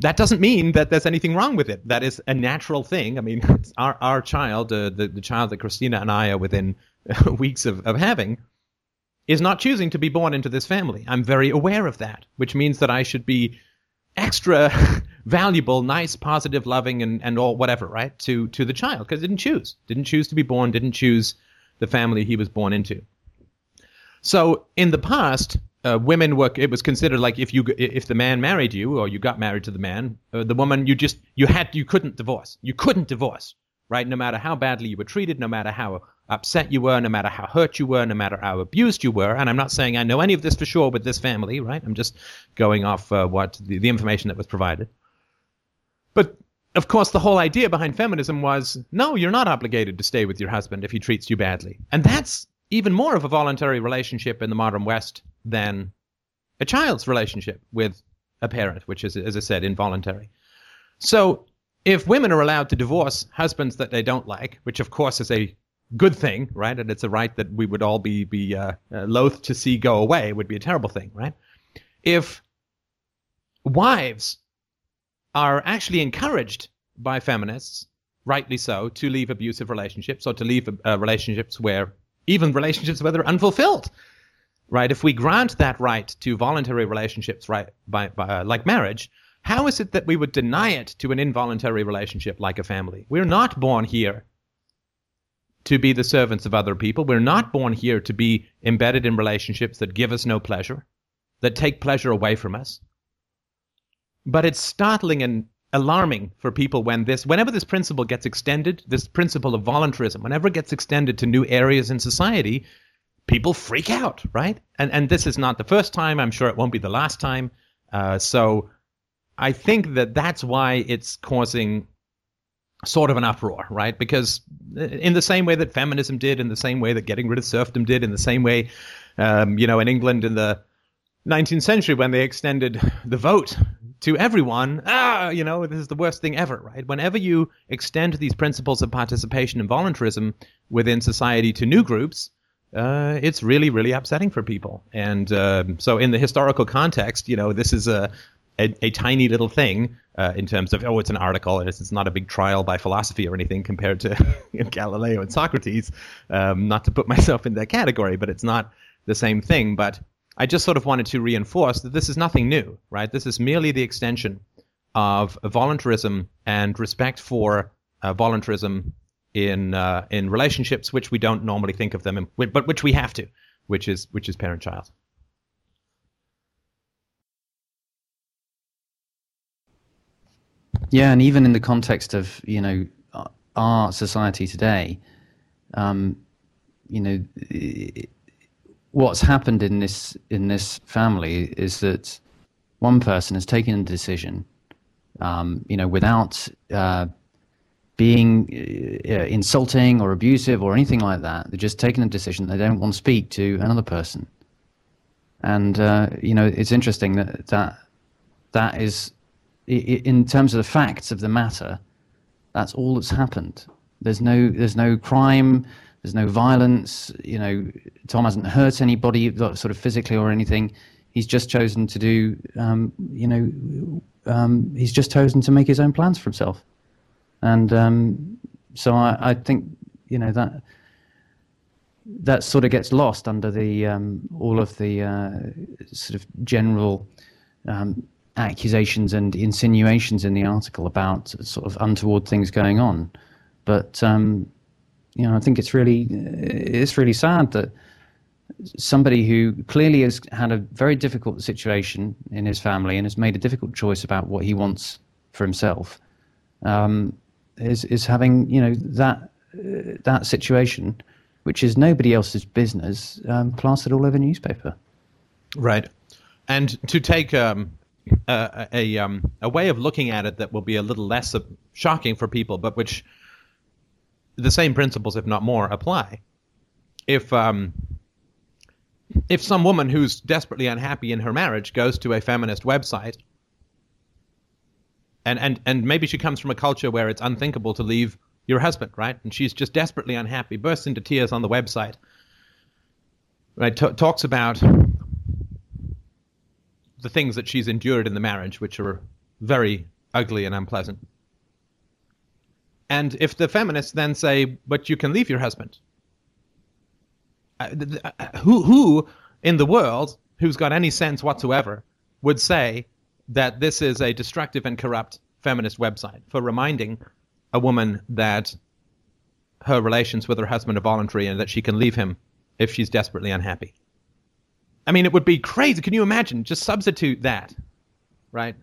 That doesn't mean that there's anything wrong with it. That is a natural thing. I mean, <laughs> our, our child, uh, the, the child that Christina and I are within <laughs> weeks of, of having, is not choosing to be born into this family. I'm very aware of that, which means that I should be extra <laughs> valuable, nice, positive, loving, and, and all whatever, right? To to the child because didn't choose, didn't choose to be born, didn't choose the family he was born into. So in the past, uh, women were it was considered like if you if the man married you or you got married to the man, uh, the woman you just you had you couldn't divorce, you couldn't divorce, right? No matter how badly you were treated, no matter how upset you were, no matter how hurt you were, no matter how abused you were. And I'm not saying I know any of this for sure with this family, right? I'm just going off uh, what the, the information that was provided. But of course, the whole idea behind feminism was no, you're not obligated to stay with your husband if he treats you badly. And that's even more of a voluntary relationship in the modern West than a child's relationship with a parent, which is, as I said, involuntary. So if women are allowed to divorce husbands that they don't like, which of course is a good thing, right? And it's a right that we would all be be uh, uh, loath to see go away. It would be a terrible thing, right? If wives are actually encouraged by feminists, rightly so, to leave abusive relationships or to leave uh, relationships where even relationships where they're unfulfilled. Right? If we grant that right to voluntary relationships, right, by, by uh, like marriage, how is it that we would deny it to an involuntary relationship like a family? We're not born here to be the servants of other people. We're not born here to be embedded in relationships that give us no pleasure, that take pleasure away from us. But it's startling and alarming for people when this, whenever this principle gets extended, this principle of voluntarism, whenever it gets extended to new areas in society, people freak out, right? And and this is not the first time. I'm sure it won't be the last time. Uh, so I think that that's why it's causing sort of an uproar, right? Because in the same way that feminism did, in the same way that getting rid of serfdom did, in the same way, um, you know, in England in the 19th century when they extended the vote to everyone, ah, you know, this is the worst thing ever, right? Whenever you extend these principles of participation and voluntarism within society to new groups, uh, it's really, really upsetting for people. And uh, so, in the historical context, you know, this is a a, a tiny little thing uh, in terms of oh, it's an article and it's, it's, not a big trial by philosophy or anything compared to <laughs> Galileo and Socrates. Um, not to put <laughs> myself in that category, but it's not the same thing. But I just sort of wanted to reinforce that this is nothing new, right? This is merely the extension of voluntarism and respect for uh, voluntarism in uh, in relationships which we don't normally think of them, in, but which we have to, which is which is parent-child. Yeah, and even in the context of you know our society today, um, you know, what's happened in this in this family is that one person has taken a decision, um, you know, without uh, being uh, insulting or abusive or anything like that. They're just taking a decision they don't want to speak to another person. And uh, you know, it's interesting that that that is, in terms of the facts of the matter, that's all that's happened. There's no there's no crime. There's no violence. You know, Tom hasn't hurt anybody, sort of physically or anything. He's just chosen to do. Um, you know, um, he's just chosen to make his own plans for himself. And um, so I, I, think you know that that sort of gets lost under the um, all of the uh, sort of general um, accusations and insinuations in the article about sort of untoward things going on. But um, you know, I think it's really it's really sad that somebody who clearly has had a very difficult situation in his family and has made a difficult choice about what he wants for himself um, is is having you know that uh, that situation, which is nobody else's business, um, plastered all over newspaper. Right, and to take um, a a, um, a way of looking at it that will be a little less shocking for people, but which the same principles, if not more, apply. If um, if some woman who's desperately unhappy in her marriage goes to a feminist website and and and maybe she comes from a culture where it's unthinkable to leave your husband, right? And she's just desperately unhappy, bursts into tears on the website, right? T- talks about the things that she's endured in the marriage, which are very ugly and unpleasant. And if the feminists then say, "But you can leave your husband," uh, uh, who who in the world who's got any sense whatsoever would say that this is a destructive and corrupt feminist website for reminding a woman that her relations with her husband are voluntary and that she can leave him if she's desperately unhappy. I mean, it would be crazy. Can you imagine? Just substitute that, right?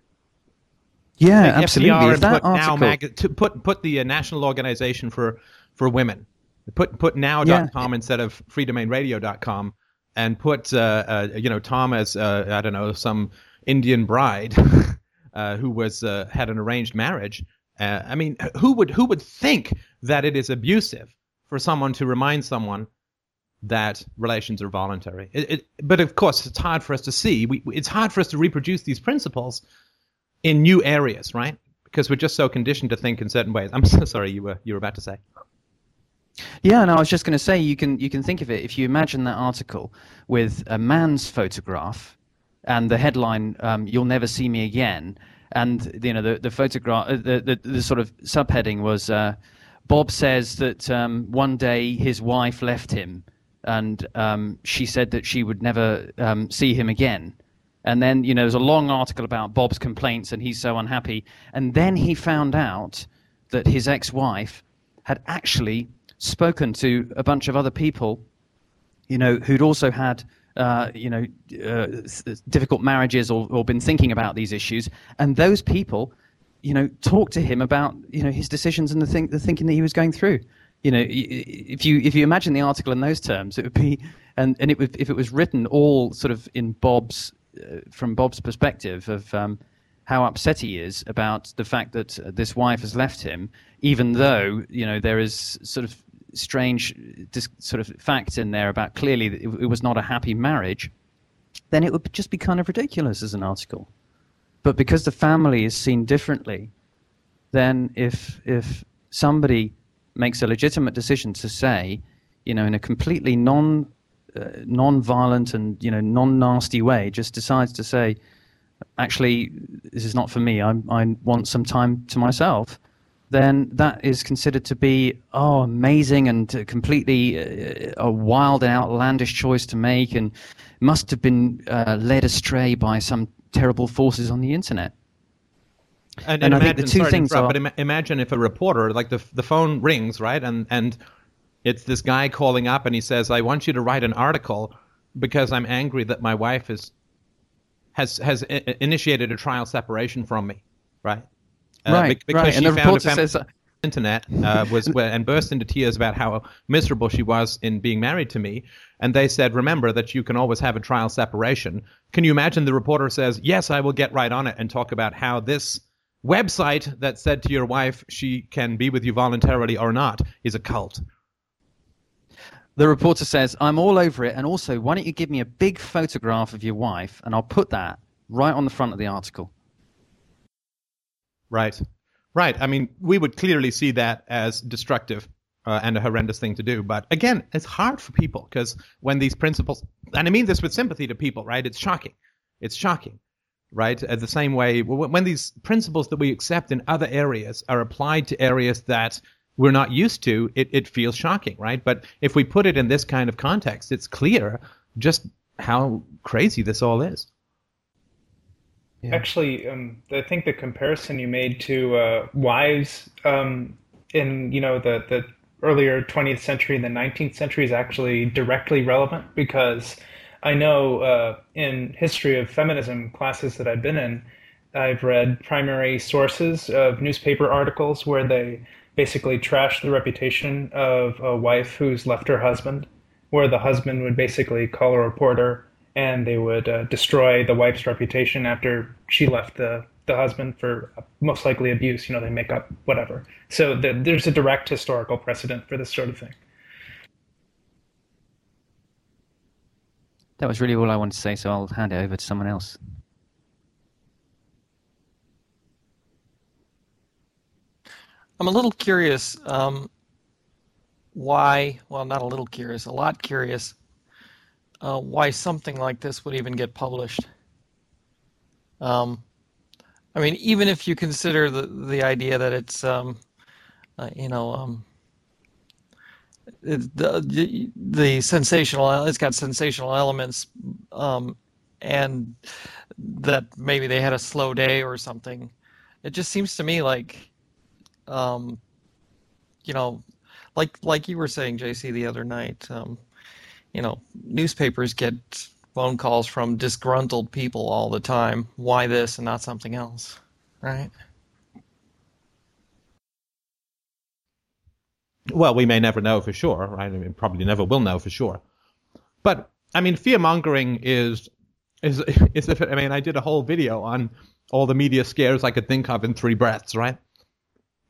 Yeah, Make absolutely. FDR and put article... now mag- to put put the uh, National Organization for for Women, put put now.com yeah. instead of freedomainradio.com, and put uh, uh, you know Tom as uh, I don't know some Indian bride <laughs> uh, who was uh, had an arranged marriage. Uh, I mean, who would who would think that it is abusive for someone to remind someone that relations are voluntary? It, it, but of course, it's hard for us to see. We, it's hard for us to reproduce these principles in new areas, right? Because we're just so conditioned to think in certain ways. I'm <laughs> so sorry. You were you were about to say. Yeah, no, I was just going to say you can you can think of it if you imagine that article with a man's photograph and the headline um, "You'll never see me again," and you know the the photograph, uh, the, the, the sort of subheading was uh, Bob says that um, one day his wife left him, and um, she said that she would never um, see him again. And then you know there's a long article about Bob's complaints and he's so unhappy, and then he found out that his ex-wife had actually spoken to a bunch of other people, you know, who'd also had uh, you know, uh, difficult marriages or, or been thinking about these issues, and those people, you know, talk to him about you know his decisions and the think the thinking that he was going through. You know, if you if you imagine the article in those terms, it would be, and and it would if it was written all sort of in Bob's Uh, from Bob's perspective of. Um, how upset he is about the fact that uh, this wife has left him, even though you know there is sort of strange uh, sort of facts in there about clearly it, it was not a happy marriage, then it would just be kind of ridiculous as an article. But because the family is seen differently, then if if somebody makes a legitimate decision to say, you know, in a completely non uh, non-violent and you know non-nasty way, just decides to say, actually, this is not for me. I I want some time to myself then that is considered to be oh amazing and completely uh, a wild and outlandish choice to make, and must have been uh, led astray by some terrible forces on the internet. And, and, and imagine, I think the two things are, but Im- imagine if a reporter, like the the phone rings, right, and and it's this guy calling up, and he says, "I want you to write an article because I'm angry that my wife is has has I- initiated a trial separation from me," right? Uh, right, because right. she and the found says, uh, internet uh, was <laughs> and burst into tears about how miserable she was in being married to me. And they said, "Remember that you can always have a trial separation." Can you imagine the reporter says, "Yes, I will get right on it and talk about how this website that said to your wife she can be with you voluntarily or not is a cult. The reporter says, I'm all over it, and also, why don't you give me a big photograph of your wife, and I'll put that right on the front of the article. Right. Right. I mean, we would clearly see that as destructive uh, and a horrendous thing to do. But again, it's hard for people because when these principles, and I mean this with sympathy to people, right? It's shocking. It's shocking, right? Uh, the same way when these principles that we accept in other areas are applied to areas that we're not used to, it, it feels shocking, right? But if we put it in this kind of context, it's clear just how crazy this all is. Yeah. Actually, um, I think the comparison you made to uh, wives um, in you know the the earlier 20th century and the 19th century is actually directly relevant because I know uh, in history of feminism classes that I've been in, I've read primary sources of newspaper articles where they basically trash the reputation of a wife who's left her husband, where the husband would basically call a reporter and they would uh, destroy the wife's reputation after she left the, the husband for most likely abuse. You know, they make up whatever. So the, there's a direct historical precedent for this sort of thing. That was really all I wanted to say, so I'll hand it over to someone else. I'm a little curious um, why, well, not a little curious, a lot curious, uh, why something like this would even get published. Um, I mean, even if you consider the the idea that it's, um, uh, you know, um, the the sensational, it's got sensational elements, um, and that maybe they had a slow day or something. It just seems to me like um, you know, like like you were saying, JC, the other night, um, you know, newspapers get phone calls from disgruntled people all the time. Why this and not something else, right? Well, we may never know for sure, right? I mean, probably never will know for sure. But I mean, fear mongering is is <laughs> is. I mean, I did a whole video on all the media scares I could think of in three breaths, right?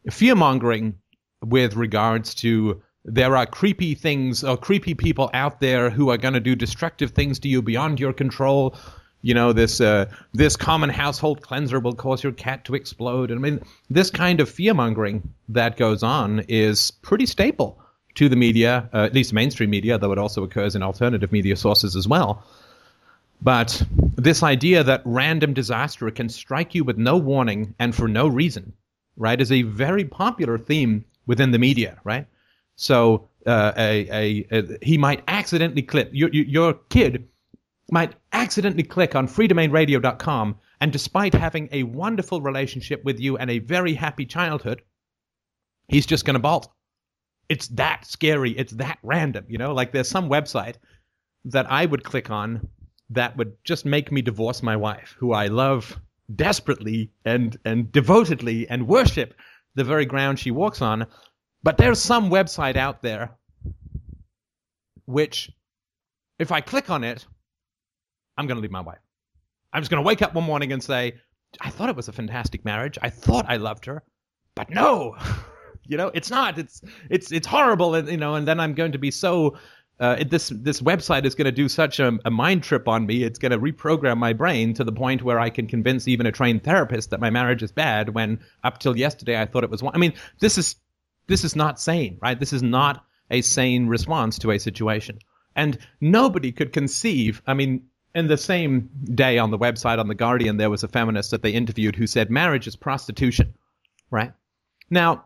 Fear mongering with regards to there are creepy things or creepy people out there who are going to do destructive things to you beyond your control. You know, this uh, this common household cleanser will cause your cat to explode. I mean, this kind of fear mongering that goes on is pretty staple to the media, uh, at least mainstream media, though it also occurs in alternative media sources as well. But this idea that random disaster can strike you with no warning and for no reason right, is a very popular theme within the media, right? So uh, a, a, a, he might accidentally click your, your kid might accidentally click on freedomainradio.com and despite having a wonderful relationship with you and a very happy childhood, he's just going to bolt. It's that scary. It's that random, you know? Like there's some website that I would click on that would just make me divorce my wife, who I love desperately and, and devotedly and worship the very ground she walks on. But there's some website out there which, if I click on it, I'm going to leave my wife. I'm just going to wake up one morning and say, I thought it was a fantastic marriage. I thought I loved her, but no, <laughs> you know, it's not. It's it's it's horrible, and you know, and then I'm going to be so uh, it, this this website is going to do such a, a, mind trip on me. It's going to reprogram my brain to the point where I can convince even a trained therapist that my marriage is bad. When up till yesterday I thought it was one. I mean, this is this is not sane, right? This is not a sane response to a situation, and nobody could conceive. I mean, in the same day on the website on the Guardian, there was a feminist that they interviewed who said marriage is prostitution, right? Now,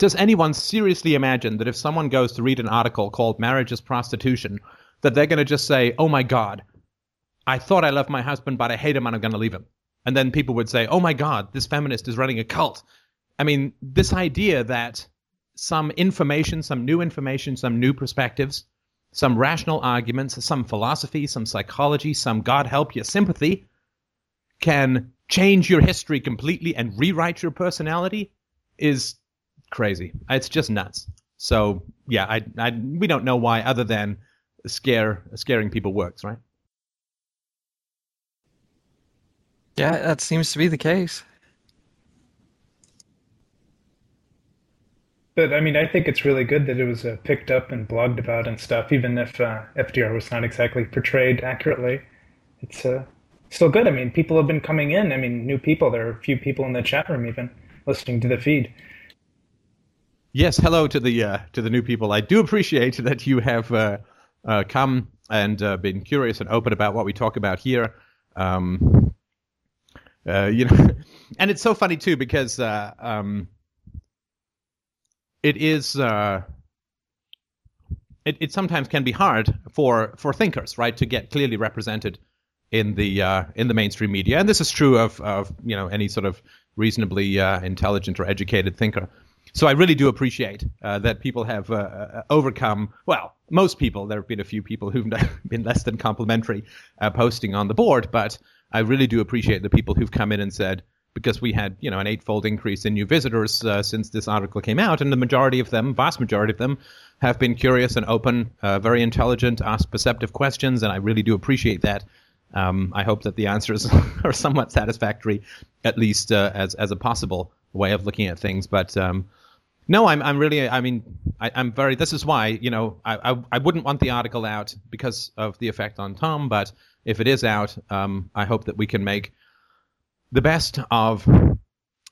does anyone seriously imagine that if someone goes to read an article called Marriage is Prostitution, that they're going to just say, oh my God, I thought I loved my husband, but I hate him and I'm going to leave him? And then people would say, oh my God, this feminist is running a cult. I mean, this idea that some information, some new information, some new perspectives, some rational arguments, some philosophy, some psychology, some God help you sympathy can change your history completely and rewrite your personality is crazy. It's just nuts. So yeah, I, I we don't know why other than scare scaring people works, right? Yeah, that seems to be the case. But I mean, I think it's really good that it was uh, picked up and blogged about and stuff, even if uh, FDR was not exactly portrayed accurately. It's uh, still good. I mean, people have been coming in. I mean, new people. There are a few people in the chat room even listening to the feed. Yes, hello to the uh, to the new people. I do appreciate <laughs> that you have uh, uh, come and uh, been curious and open about what we talk about here. Um, uh, you know, <laughs> and it's so funny too because uh, um, it is it, it sometimes can be hard for for thinkers, right, to get clearly represented in the in the mainstream media, and this is true of of you know any sort of reasonably intelligent or educated thinker. So I really do appreciate uh, that people have uh, uh, overcome. Well, most people. There have been a few people who've <laughs> been less than complimentary uh, posting on the board, but I really do appreciate the people who've come in and said because we had you know an eightfold increase in new visitors uh, since this article came out, and the majority of them, vast majority of them, have been curious and open, uh, very intelligent, asked perceptive questions, and I really do appreciate that. Um, I hope that the answers <laughs> are somewhat satisfactory, at least as as a possible way of looking at things. But um, no, I'm I'm really I mean I, am very this is why you know I, I, I wouldn't want the article out because of the effect on Tom, but if it is out, um, I hope that we can make the best of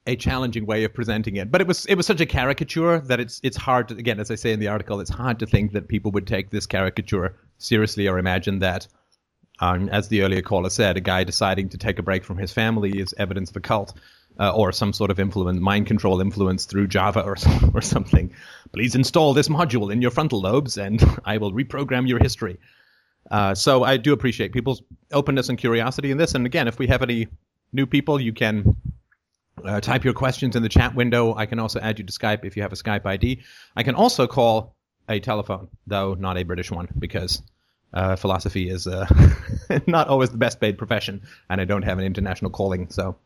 a challenging way of presenting it. But it was it was such a caricature that it's it's hard to again as I say in the article it's hard to think that people would take this caricature seriously or imagine that. Um, as the earlier caller said, a guy deciding to take a break from his family is evidence of a cult uh, or some sort of influence, mind control influence through Java or, <laughs> or something. Please install this module in your frontal lobes and <laughs> I will reprogram your history. Uh, so I do appreciate people's openness and curiosity in this. And again, if we have any new people, you can uh, type your questions in the chat window. I can also add you to Skype if you have a Skype ID. I can also call a telephone, though not a British one, because uh, philosophy is uh, <laughs> not always the best paid profession, and I don't have an international calling. So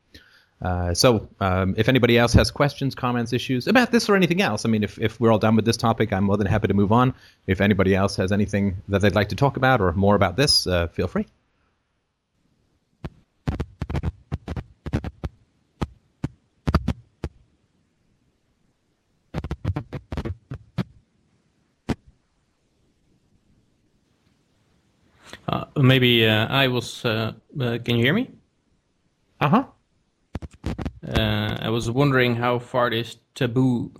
uh, so, um, if anybody else has questions, comments, issues about this or anything else, I mean, if, if we're all done with this topic, I'm more than happy to move on. If anybody else has anything that they'd like to talk about or more about this, uh, feel free. Uh, maybe uh, I was. Uh, can you hear me? Uh huh. Uh, I was wondering how far this taboo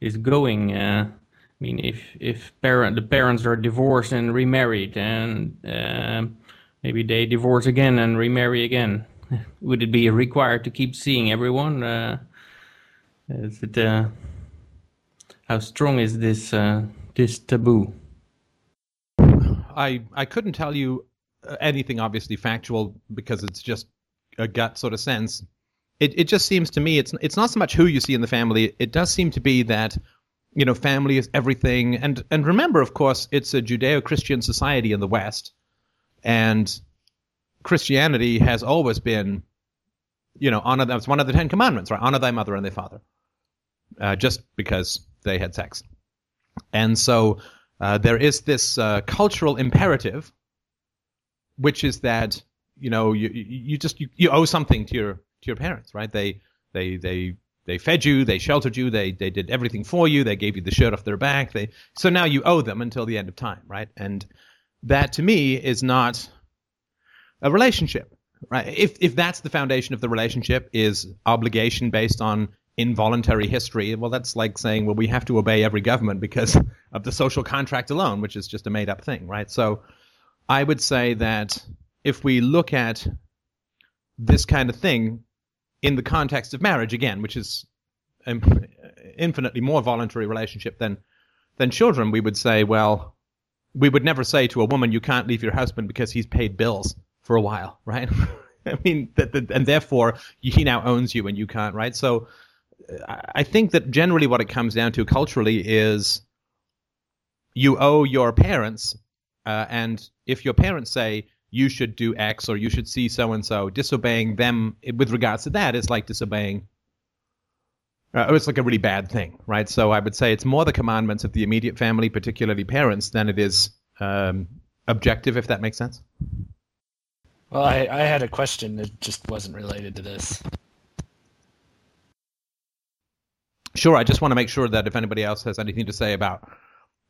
is going. Uh, I mean, if if parent the parents are divorced and remarried, and uh, maybe they divorce again and remarry again, <laughs> would it be required to keep seeing everyone? Uh, is it uh, how strong is this uh, this taboo? I I couldn't tell you anything obviously factual because it's just a gut sort of sense it, it just seems to me it's it's not so much who you see in the family. It does seem to be that you know family is everything. And and remember, of course, it's a Judeo-Christian society in the West, and Christianity has always been, you know, honor. That's one of the Ten Commandments, right? Honor thy mother and thy father, uh, just because they had sex. And so uh, there is this uh, cultural imperative, which is that you know you you just you, you owe something to your to your parents, right? They they they they fed you, they sheltered you, they they did everything for you, they gave you the shirt off their back. They so now you owe them until the end of time, right? And that to me is not a relationship, right? If if that's the foundation of the relationship is obligation based on involuntary history, well, that's like saying, well, we have to obey every government because <laughs> of the social contract alone, which is just a made up thing, right? So I would say that if we look at this kind of thing in the context of marriage again, which is an infinitely more voluntary relationship than than children, we would say, well, we would never say to a woman, you can't leave your husband because he's paid bills for a while, <laughs> right? I mean, that, that, and therefore he now owns you and you can't, right? So I think that generally what it comes down to culturally is you owe your parents, uh, and if your parents say you should do X or you should see so and so. Disobeying them with regards to that is like disobeying. Uh, it's like a really bad thing, right? So I would say it's more the commandments of the immediate family, particularly parents, than it is um, objective, if that makes sense. Well, I, I had a question that just wasn't related to this. sure, I just want to make sure that if anybody else has anything to say about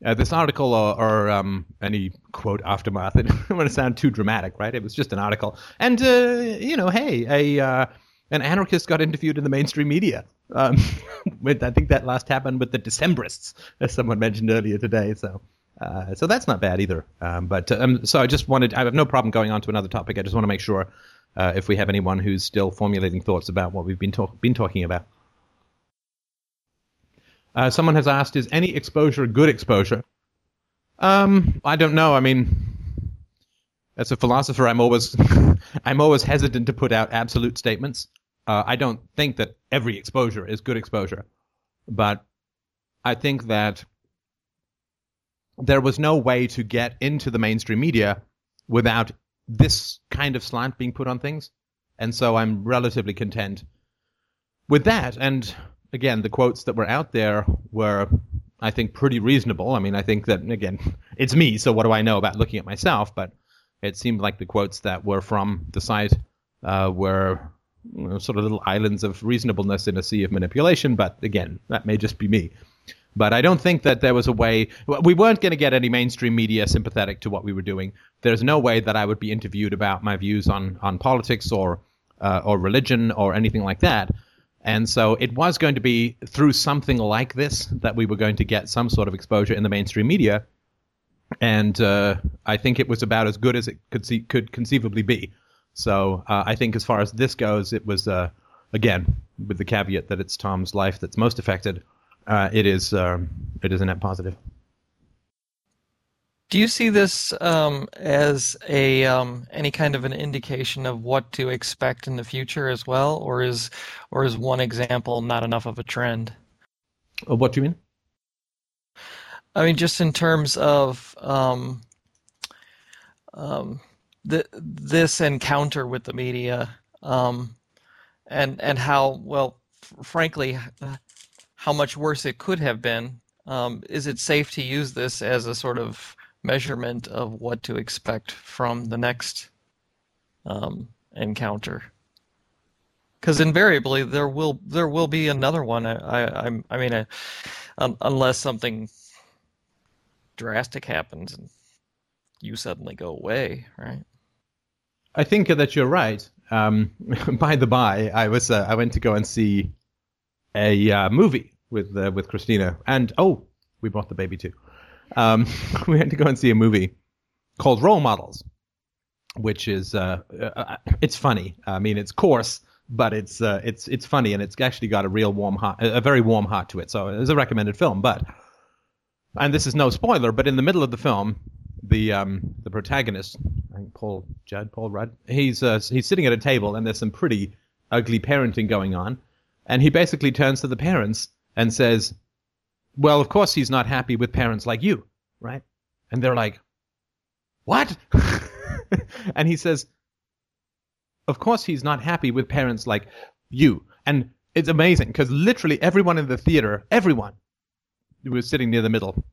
uh, this article or, or um, any quote aftermath, <laughs> I don't want to sound too dramatic, right? It was just an article, and uh, you know, hey, a uh, an anarchist got interviewed in the mainstream media. Um, <laughs> I think that last happened with the Decembrists, as someone mentioned earlier today. So. Uh, so that's not bad either. Um, but um, so I just wanted, I have no problem going on to another topic. I just want to make sure uh, if we have anyone who's still formulating thoughts about what we've been, talk- been talking about. Uh, someone has asked, is any exposure good exposure? Um, I don't know. I mean, as a philosopher, I'm always, <laughs> I'm always hesitant to put out absolute statements. Uh, I don't think that every exposure is good exposure, but I think that there was no way to get into the mainstream media without this kind of slant being put on things. And so I'm relatively content with that. And again, the quotes that were out there were, I think, pretty reasonable. I mean, I think that, again, <laughs> it's me, so what do I know about looking at myself? But it seemed like the quotes that were from the site uh, were you know, sort of little islands of reasonableness in a sea of manipulation. But again, that may just be me. But I don't think that there was a way. We weren't going to get any mainstream media sympathetic to what we were doing. There's no way that I would be interviewed about my views on on politics or uh, or religion or anything like that. And so it was going to be through something like this that we were going to get some sort of exposure in the mainstream media. And uh, I think it was about as good as it could see, could conceivably be. So uh, I think as far as this goes, it was uh, again with the caveat that it's Tom's life that's most affected uh, it is um, it is a net positive. Do you see this um, as a um, any kind of an indication of what to expect in the future as well, or is or is one example not enough of a trend? Uh, what do you mean? I mean, just in terms of um, um, the, this encounter with the media, um, and and how well, frankly, how much worse it could have been. Um, is it safe to use this as a sort of measurement of what to expect from the next um, encounter? Because invariably there will there will be another one. I I, I mean, um, unless something drastic happens and you suddenly go away, right? I think that you're right. Um, <laughs> by the by, I was uh, I went to go and see a uh, movie with uh, with Christina, and oh, we brought the baby too. Um, <laughs> we had to go and see a movie called Role Models, which is uh, uh, it's funny. I mean, it's coarse, but it's uh, it's it's funny, and it's actually got a real warm heart, a very warm heart to it. So it's a recommended film. But and this is no spoiler, but in the middle of the film, the um, the protagonist, Paul Judd, Paul Rudd, he's uh, he's sitting at a table, and there's some pretty ugly parenting going on and he basically turns to the parents and says, Well, of course he's not happy with parents like you, right? And they're like, What? <laughs> and he says, Of course he's not happy with parents like you. And it's amazing because literally everyone in the theater, everyone who was sitting near the middle,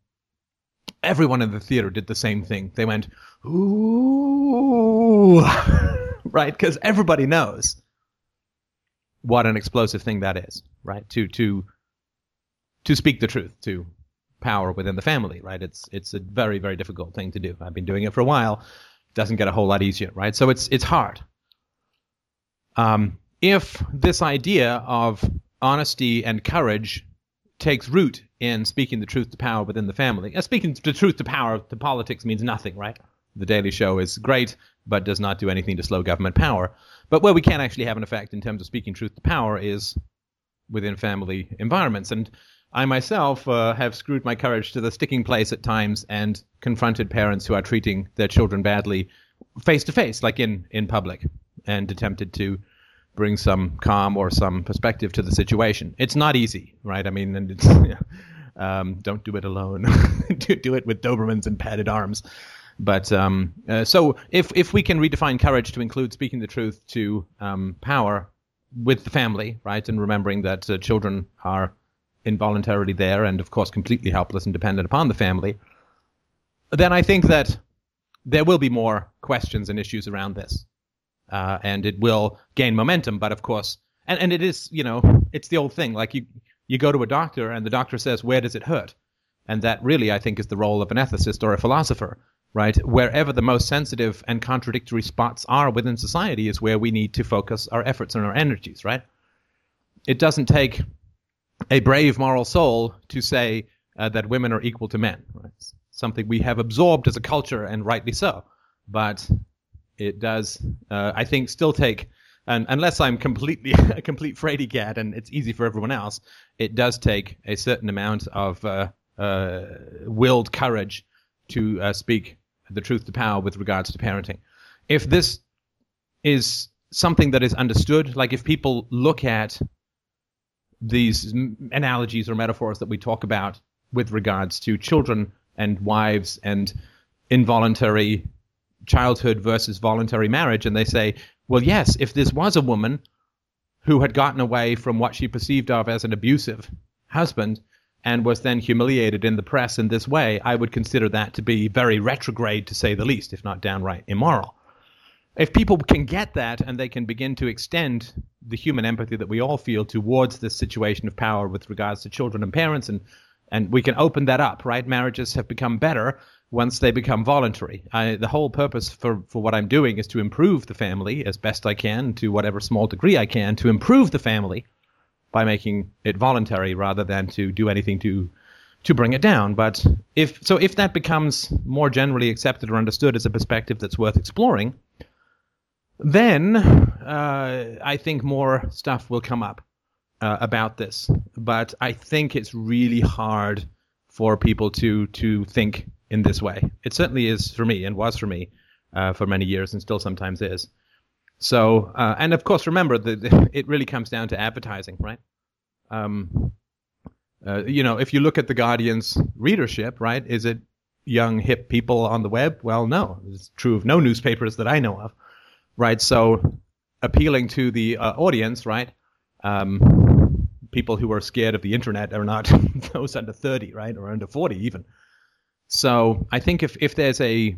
everyone in the theater did the same thing. They went, Ooh, <laughs> right? Because everybody knows what an explosive thing that is, right? To to to speak the truth to power within the family, right? It's it's a very very difficult thing to do. I've been doing it for a while. Doesn't get a whole lot easier, right? So it's it's hard. Um, if this idea of honesty and courage takes root in speaking the truth to power within the family, uh, speaking the truth to power to politics means nothing, right? The Daily Show is great, but does not do anything to slow government power. But where we can actually have an effect in terms of speaking truth to power is within family environments. And I myself uh, have screwed my courage to the sticking place at times and confronted parents who are treating their children badly face to face, like in, in public, and attempted to bring some calm or some perspective to the situation. It's not easy, right? I mean, and it's, <laughs> um, don't do it alone. <laughs> do, do it with Dobermans and padded arms. But um, uh, so if if we can redefine courage to include speaking the truth to um, power with the family, right, and remembering that uh, children are involuntarily there and of course completely helpless and dependent upon the family, then I think that there will be more questions and issues around this, uh, and it will gain momentum. But of course, and and it is you know it's the old thing like you You go to a doctor, and the doctor says, Where does it hurt? And that really, I think, is the role of an ethicist or a philosopher, right? Wherever the most sensitive and contradictory spots are within society is where we need to focus our efforts and our energies, right? It doesn't take a brave moral soul to say uh, that women are equal to men. Right? something we have absorbed as a culture, and rightly so. But it does, uh, I think, still take, and unless I'm completely <laughs> a complete cat and it's easy for everyone else, it does take a certain amount of uh, uh, willed courage to uh, speak the truth to power with regards to parenting. If this is something that is understood, like if people look at these analogies or metaphors that we talk about with regards to children and wives and involuntary childhood versus voluntary marriage. And they say, well, yes, if this was a woman who had gotten away from what she perceived of as an abusive husband and was then humiliated in the press in this way, I would consider that to be very retrograde, to say the least, if not downright immoral. If people can get that and they can begin to extend the human empathy that we all feel towards this situation of power with regards to children and parents and and we can open that up, right? Marriages have become better once they become voluntary. I, the whole purpose for, for what I'm doing is to improve the family as best I can, to whatever small degree I can, to improve the family by making it voluntary rather than to do anything to to bring it down. But if so, if that becomes more generally accepted or understood as a perspective that's worth exploring, then uh, I think more stuff will come up uh, about this, but I think it's really hard for people to to think in this way. It certainly is for me, and was for me uh, for many years, and still sometimes is. So, uh, and of course, remember that <laughs> it really comes down to advertising, right? Um, uh, you know, if you look at the Guardian's readership, right, is it young hip people on the web? Well, no, it's true of no newspapers that I know of, right? So, appealing to the uh, audience, right? um, people who are scared of the internet are not <laughs> those under 30, right, or under 40 even. So I think if if there's a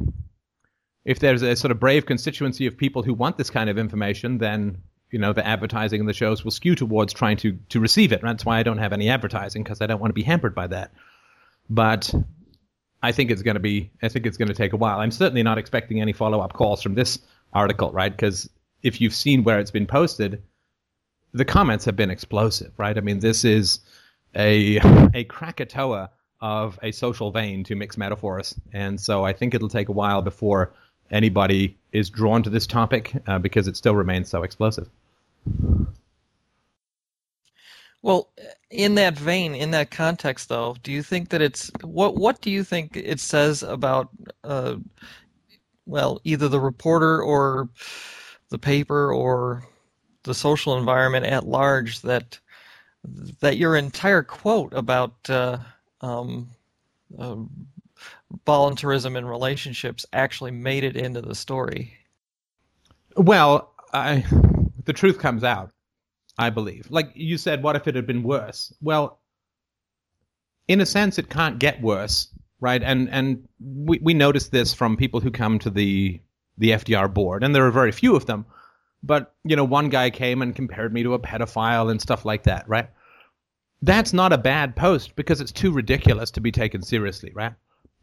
if there's a sort of brave constituency of people who want this kind of information, then you know the advertising and the shows will skew towards trying to to receive it. That's why I don't have any advertising because I don't want to be hampered by that. But I think it's going to be I think it's going to take a while. I'm certainly not expecting any follow up calls from this article, right? Because if you've seen where it's been posted, the comments have been explosive, right? I mean, this is a a Krakatoa of a social vein to mix metaphors, and so I think it'll take a while before anybody is drawn to this topic uh, because it still remains so explosive. Well, in that vein, in that context, though, do you think that it's what? What do you think it says about, uh, well, either the reporter or the paper or the social environment at large that that your entire quote about uh, um, uh, voluntarism in relationships actually made it into the story. Well, I, the truth comes out, I believe. Like you said, what if it had been worse? Well, in a sense, it can't get worse, right? And and we we notice this from people who come to the the FDR board, and there are very few of them but, you know, one guy came and compared me to a pedophile and stuff like that, right? That's not a bad post because it's too ridiculous to be taken seriously, right?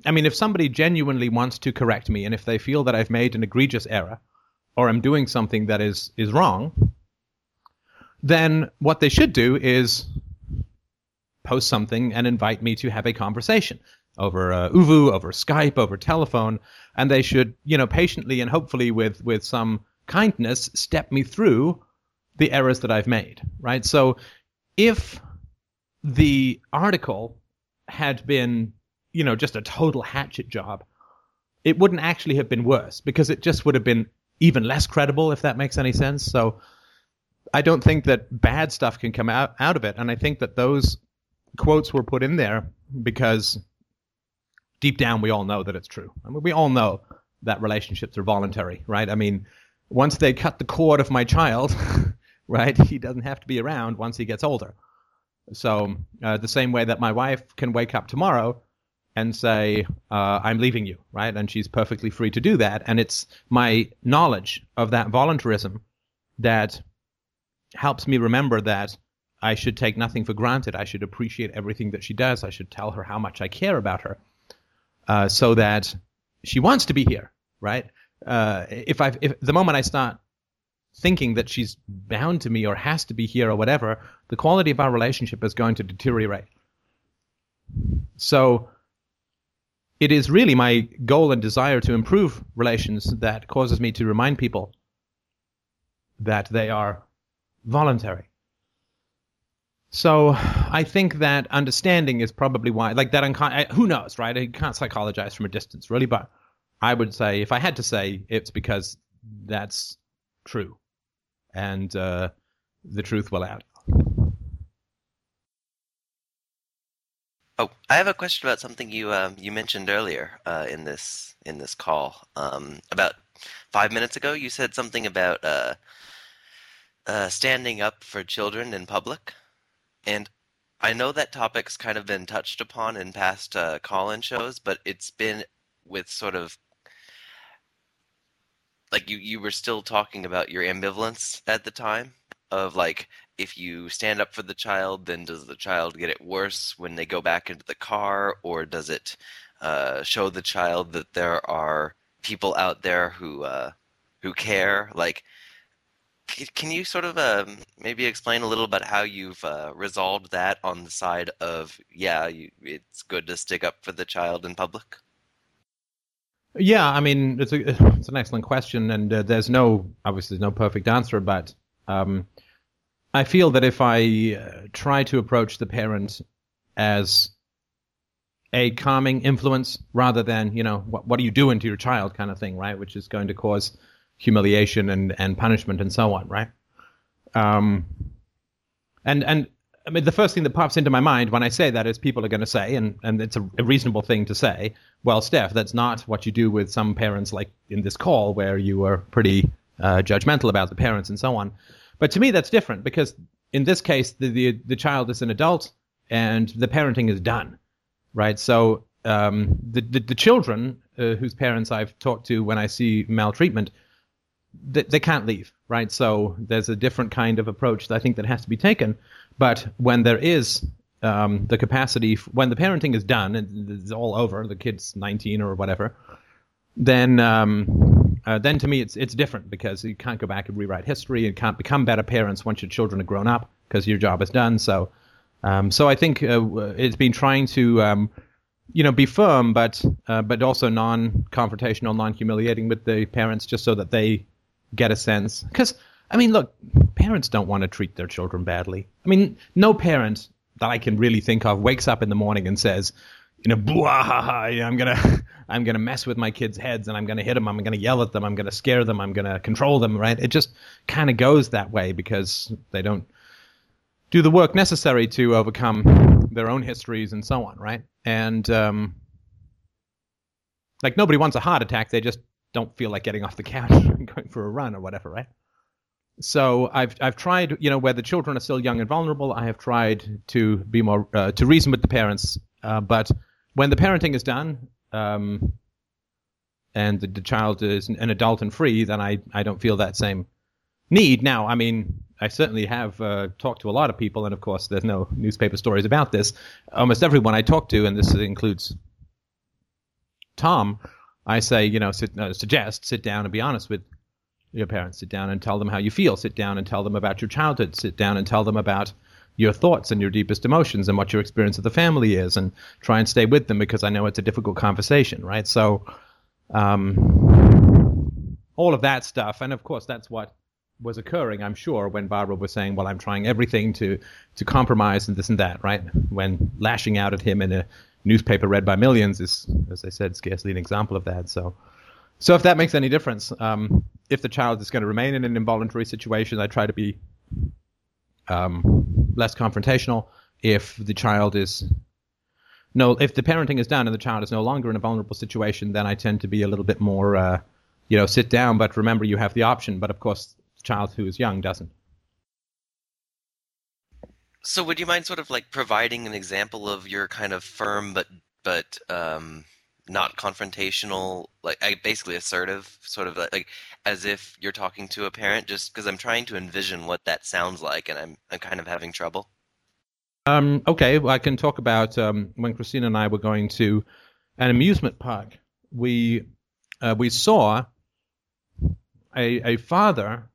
I mean, if somebody genuinely wants to correct me and if they feel that I've made an egregious error or I'm doing something that is, is wrong, then what they should do is post something and invite me to have a conversation over uh, ooVoo, over Skype, over telephone, and they should, you know, patiently and hopefully with with some kindness step me through the errors that I've made, right? So if the article had been, you know, just a total hatchet job, it wouldn't actually have been worse because it just would have been even less credible, if that makes any sense. So I don't think that bad stuff can come out, out of it. And I think that those quotes were put in there because deep down we all know that it's true. I mean, we all know that relationships are voluntary, right? I mean, once they cut the cord of my child, <laughs> right, he doesn't have to be around once he gets older. So uh, the same way that my wife can wake up tomorrow and say, uh, "I'm leaving you," right, and she's perfectly free to do that. And it's my knowledge of that voluntarism that helps me remember that I should take nothing for granted. I should appreciate everything that she does. I should tell her how much I care about her, uh, so that she wants to be here, right? Uh, if I, if the moment I start thinking that she's bound to me or has to be here or whatever, the quality of our relationship is going to deteriorate. So it is really my goal and desire to improve relations that causes me to remind people that they are voluntary. So I think that understanding is probably why, like that, uncon- who knows, right? You can't psychologize from a distance, really, but I would say, if I had to say, it's because that's true, and uh, the truth will out. Oh, I have a question about something you um, you mentioned earlier uh, in this in this call. Um, about five minutes ago, you said something about uh, uh, standing up for children in public, and I know that topic's kind of been touched upon in past uh, call-in shows, but it's been with sort of like you you were still talking about your ambivalence at the time of like if you stand up for the child, then does the child get it worse when they go back into the car, or does it uh, show the child that there are people out there who uh, who care? Like, can you sort of um, maybe explain a little about how you've uh, resolved that on the side of yeah, you, it's good to stick up for the child in public? Yeah, I mean it's a <laughs> it's an excellent question, and uh, there's no obviously no perfect answer, but um, I feel that if I uh, try to approach the parent as a calming influence rather than, you know, what, what are you doing to your child kind of thing, right? Which is going to cause humiliation and, and punishment and so on, right? Um, and, and I mean, the first thing that pops into my mind when I say that is people are going to say, and, and it's a, a reasonable thing to say, well, Steph, that's not what you do with some parents like in this call where you are pretty uh, judgmental about the parents and so on. But to me, that's different because in this case, the, the, the child is an adult and the parenting is done, right? So um, the, the, the children uh, whose parents I've talked to when I see maltreatment, they, they can't leave, right? So there's a different kind of approach that I think that has to be taken. But when there is um, the capacity, when the parenting is done and it's all over, the kid's 19 or whatever, then um, uh, then to me it's it's different because you can't go back and rewrite history and can't become better parents once your children are grown up because your job is done. So um, so I think uh, it's been trying to um, you know be firm but uh, but also non-confrontational, non-humiliating with the parents just so that they get a sense because I mean look parents don't want to treat their children badly. I mean no parent that I can really think of wakes up in the morning and says you know, blah, I'm gonna, <laughs> I'm gonna mess with my kids' heads, and I'm gonna hit them, I'm gonna yell at them, I'm gonna scare them, I'm gonna control them, right? It just kind of goes that way because they don't do the work necessary to overcome their own histories and so on, right? And um, like nobody wants a heart attack, they just don't feel like getting off the couch <laughs> and going for a run or whatever, right? So I've I've tried, you know, where the children are still young and vulnerable, I have tried to be more uh, to reason with the parents, uh, but when the parenting is done um, and the, the, child is an adult and free, then I, I don't feel that same need. Now, I mean, I certainly have uh, talked to a lot of people, and of course, there's no newspaper stories about this. Almost everyone I talk to, and this includes Tom, I say, you know, sit, uh, suggest sit down and be honest with your parents. Sit down and tell them how you feel. Sit down and tell them about your childhood. Sit down and tell them about your thoughts and your deepest emotions and what your experience of the family is and try and stay with them because I know it's a difficult conversation, right? So, um, all of that stuff. And of course, that's what was occurring, I'm sure, when Barbara was saying, well, I'm trying everything to, to compromise and this and that, right? When lashing out at him in a newspaper read by millions is, as I said, scarcely an example of that. So, so if that makes any difference, um, if the child is going to remain in an involuntary situation, I try to be um, less confrontational. If the child is no, if the parenting is done and the child is no longer in a vulnerable situation, then I tend to be a little bit more, uh, you know, sit down. But remember, you have the option. But of course, the child who is young doesn't. So, would you mind sort of like providing an example of your kind of firm but but um, not confrontational, like basically assertive, sort of like as if you're talking to a parent? Just because I'm trying to envision what that sounds like, and I'm I'm kind of having trouble. Um, okay, well, I can talk about um, when Christina and I were going to an amusement park. We uh, we saw a a father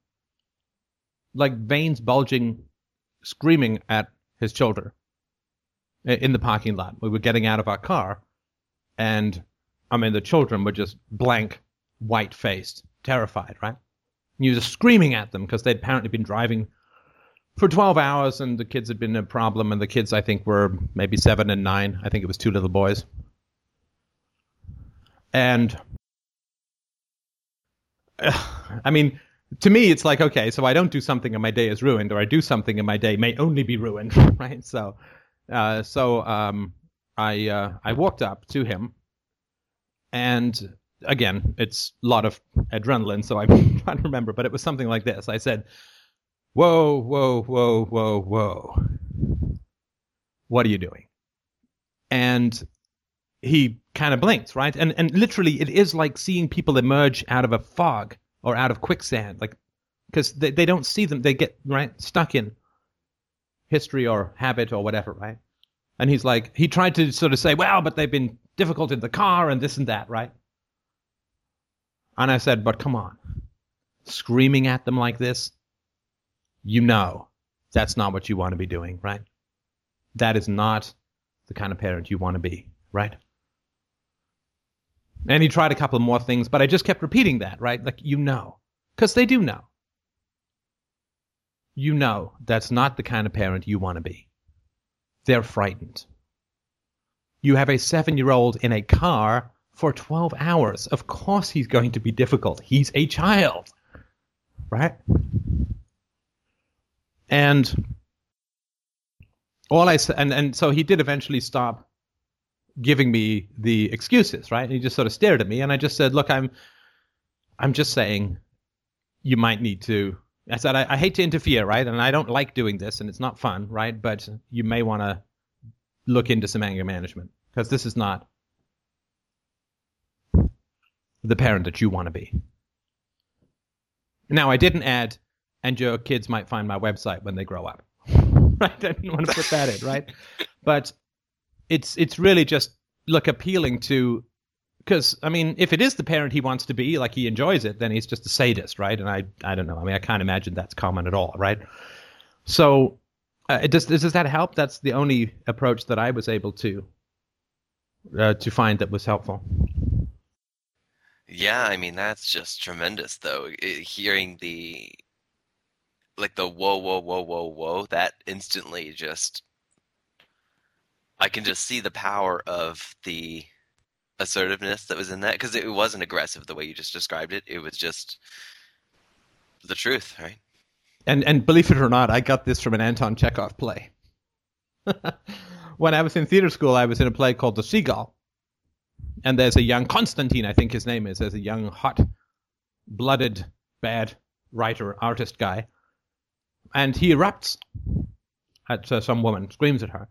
like veins bulging, screaming at his children in the parking lot. We were getting out of our car, and I mean the children were just blank, white faced, terrified, right? And he was screaming at them because they'd apparently been driving for 12 hours and the kids had been a problem and the kids i think were maybe seven and nine i think it was two little boys and <sighs> i mean to me it's like okay so i don't do something and my day is ruined or i do something and my day may only be ruined <laughs> right so uh, so um, i uh, i walked up to him and again it's a lot of adrenaline so <laughs> trying to remember but it was something like this i said whoa, whoa, whoa, whoa, whoa. What are you doing? And he kind of blinks, right? And and literally, it is like seeing people emerge out of a fog or out of quicksand, like because they, they don't see them, they get right stuck in history or habit or whatever, right? And he's like, he tried to sort of say, well, but they've been difficult in the car and this and that, right? And I said, but come on, screaming at them like this, you know that's not what you want to be doing, right? That is not the kind of parent you want to be, right? And he tried a couple more things, but I just kept repeating that, right? Like, you know, because they do know. You know that's not the kind of parent you want to be. They're frightened. You have a seven year old in a car for 12 hours. Of course, he's going to be difficult. He's a child, right? and all I said, and, and so he did eventually stop giving me the excuses, right? And He just sort of stared at me, and I just said, "Look, I'm, I'm just saying, you might need to." I said, I, I hate to interfere, right? And I don't like doing this, and it's not fun, right? But you may want to look into some anger management because this is not the parent that you want to be. Now, I didn't add and your kids might find my website when they grow up. <laughs> right? I didn't want to put that in, right? But it's it's really just look appealing to because I mean, if it is the parent he wants to be, like he enjoys it, then he's just a sadist, right? And I I don't know. I mean, I can't imagine that's common at all, right? So, uh, does does that help? That's the only approach that I was able to uh, to find that was helpful. Yeah, I mean that's just tremendous though. Hearing the like the whoa whoa whoa whoa whoa that instantly just I can just see the power of the assertiveness that was in that because it wasn't aggressive the way you just described it. It was just the truth, right? And and believe it or not, I got this from an Anton Chekhov play. <laughs> when I was in theater school, I was in a play called The Seagull. And there's a young Constantine, I think his name is. There's a young, hot blooded, bad writer, artist guy. And he erupts at uh, some woman, screams at her.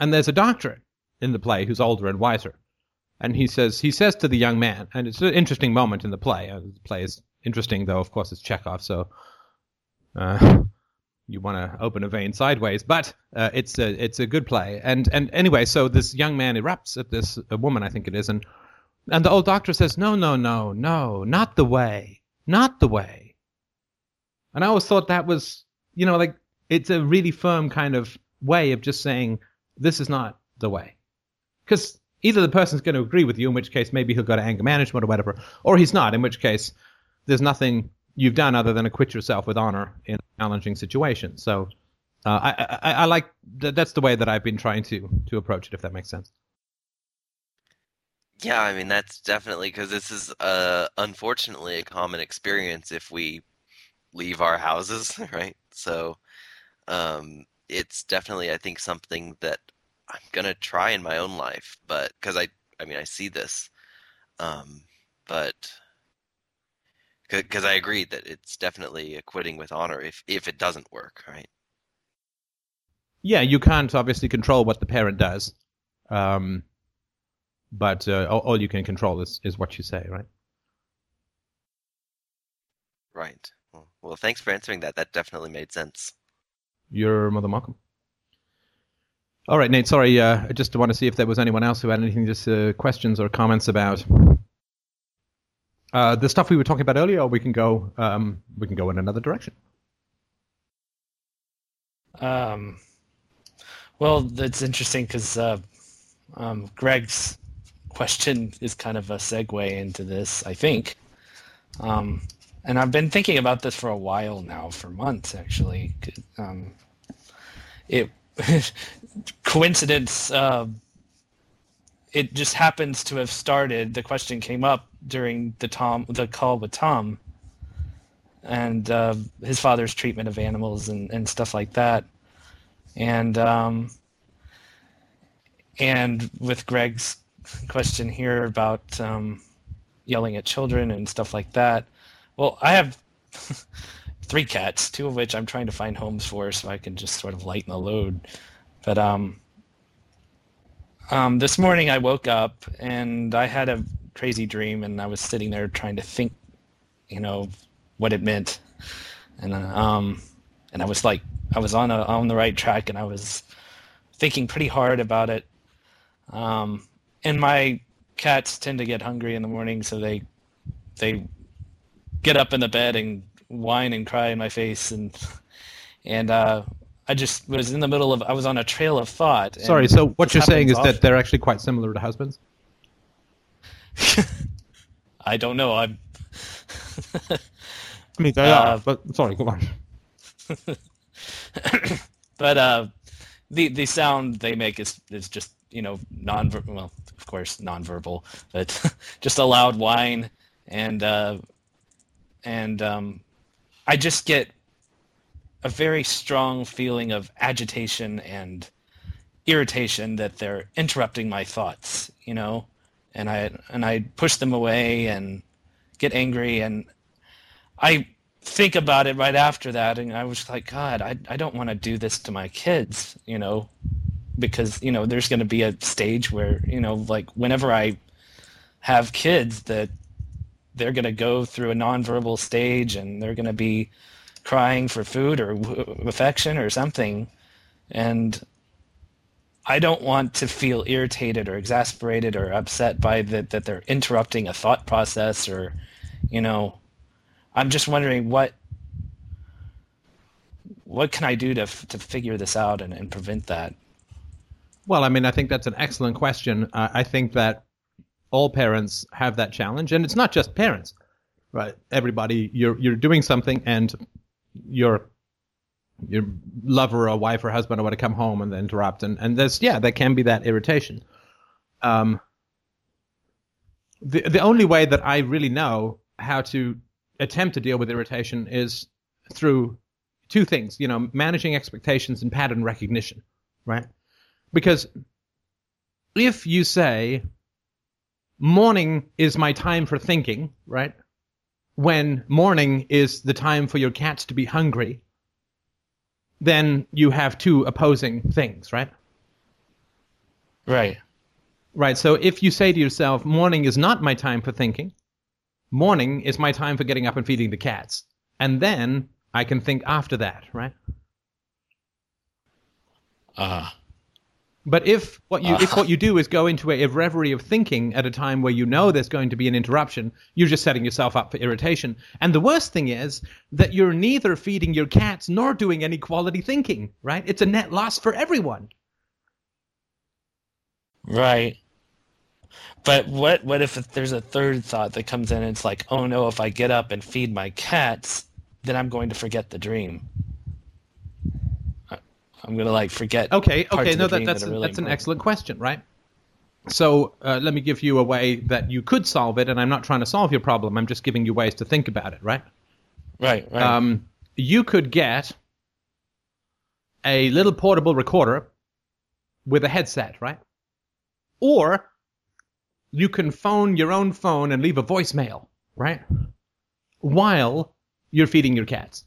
And there's a doctor in the play who's older and wiser. And he says he says to the young man, and it's an interesting moment in the play. Uh, the play is interesting, though. Of course, it's Chekhov, so uh, <laughs> you want to open a vein sideways. But uh, it's a it's a good play. And and anyway, so this young man erupts at this woman, I think it is, and and the old doctor says, no, no, no, no, not the way, not the way. And I always thought that was, you know, like it's a really firm kind of way of just saying this is not the way, because either the person's going to agree with you, in which case maybe he'll go to anger management or whatever, or he's not, in which case there's nothing you've done other than acquit yourself with honor in a challenging situation. So uh, I, I, I like that. That's the way that I've been trying to to approach it, if that makes sense. Yeah, I mean that's definitely because this is uh unfortunately a common experience if we leave our houses, <laughs> right? So um it's definitely I think something that I'm gonna try in my own life, but because I I mean I see this, um, but because I agree that it's definitely acquitting with honor if if it doesn't work, right? Yeah, you can't obviously control what the parent does, um, but uh, all, all you can control is is what you say, right? Right. Well, well, thanks for answering that. That definitely made sense. You're more than. All right, Nate. Sorry, uh, I just want to see if there was anyone else who had anything, just uh, questions or comments about uh, the stuff we were talking about earlier. Or we can go, um, we can go in another direction. Um, well, that's interesting because uh, um, Greg's question is kind of a segue into this, I think. Um, and I've been thinking about this for a while now, for months actually. Um, it <laughs> coincidence. Uh, it just happens to have started. The question came up during the Tom the call with Tom, and uh, his father's treatment of animals and, and stuff like that, and um, and with Greg's question here about um, yelling at children and stuff like that. Well, I have <laughs> three cats, two of which I'm trying to find homes for, so I can just sort of lighten the load. But um, um, this morning I woke up and I had a crazy dream, and I was sitting there trying to think, you know, what it meant, and uh, um, and I was like, I was on a on the right track, and I was thinking pretty hard about it. Um, and my cats tend to get hungry in the morning, so they they get up in the bed and whine and cry in my face, and and uh, I just was in the middle of I was on a trail of thought. and Sorry. So what you're saying is happens that they're actually quite similar to husbands. <laughs> I don't know. I'm <laughs> I mean, they Uh, are. But sorry, go on. <laughs> but uh, the the sound they make is is just you know non well of course nonverbal, but just a loud whine and uh, and um, I just get a very strong feeling of agitation and irritation that they're interrupting my thoughts, you know, and I and I push them away and get angry. And I think about it right after that and I was like, God, I I don't want to do this to my kids, you know, because, you know, there's gonna be a stage where, you know, like whenever I have kids that they're gonna go through a nonverbal stage and they're gonna be crying for food or affection or something and I don't want to feel irritated or exasperated or upset by that that they're interrupting a thought process or you know I'm just wondering what what can I do to to figure this out and, and prevent that? Well, I mean, I think that's an excellent question. Uh, I think that all parents have that challenge, and it's not just parents, right? Everybody, you're you're doing something, and your your lover or wife or husband or want to come home and interrupt, and and there's yeah, there can be that irritation. Um, the the only way that I really know how to attempt to deal with irritation is through two things, you know, managing expectations and pattern recognition, right? Because if you say, morning is my time for thinking, right? When morning is the time for your cats to be hungry, then you have two opposing things, right? Right. Right. So if you say to yourself, morning is not my time for thinking, morning is my time for getting up and feeding the cats, and then I can think after that, right? Uh But if what you if ah. what you do is go into a, a reverie of thinking at a time where you know there's going to be an interruption, you're just setting yourself up for irritation. And the worst thing is that you're neither feeding your cats nor doing any quality thinking, right? It's a net loss for everyone. right. But what what if there's a third thought that comes in and it's like, oh no, if I get up and feed my cats, then I'm going to forget the dream. I'm gonna like forget. Okay, okay, no, that, that's that really that's an excellent question, right? So uh, let me give you a way that you could solve it, and I'm not trying to solve your problem. I'm just giving you ways to think about it, right? Right. Right. Um, you could get a little portable recorder with a headset, right? Or you can phone your own phone and leave a voicemail, right? While you're feeding your cats.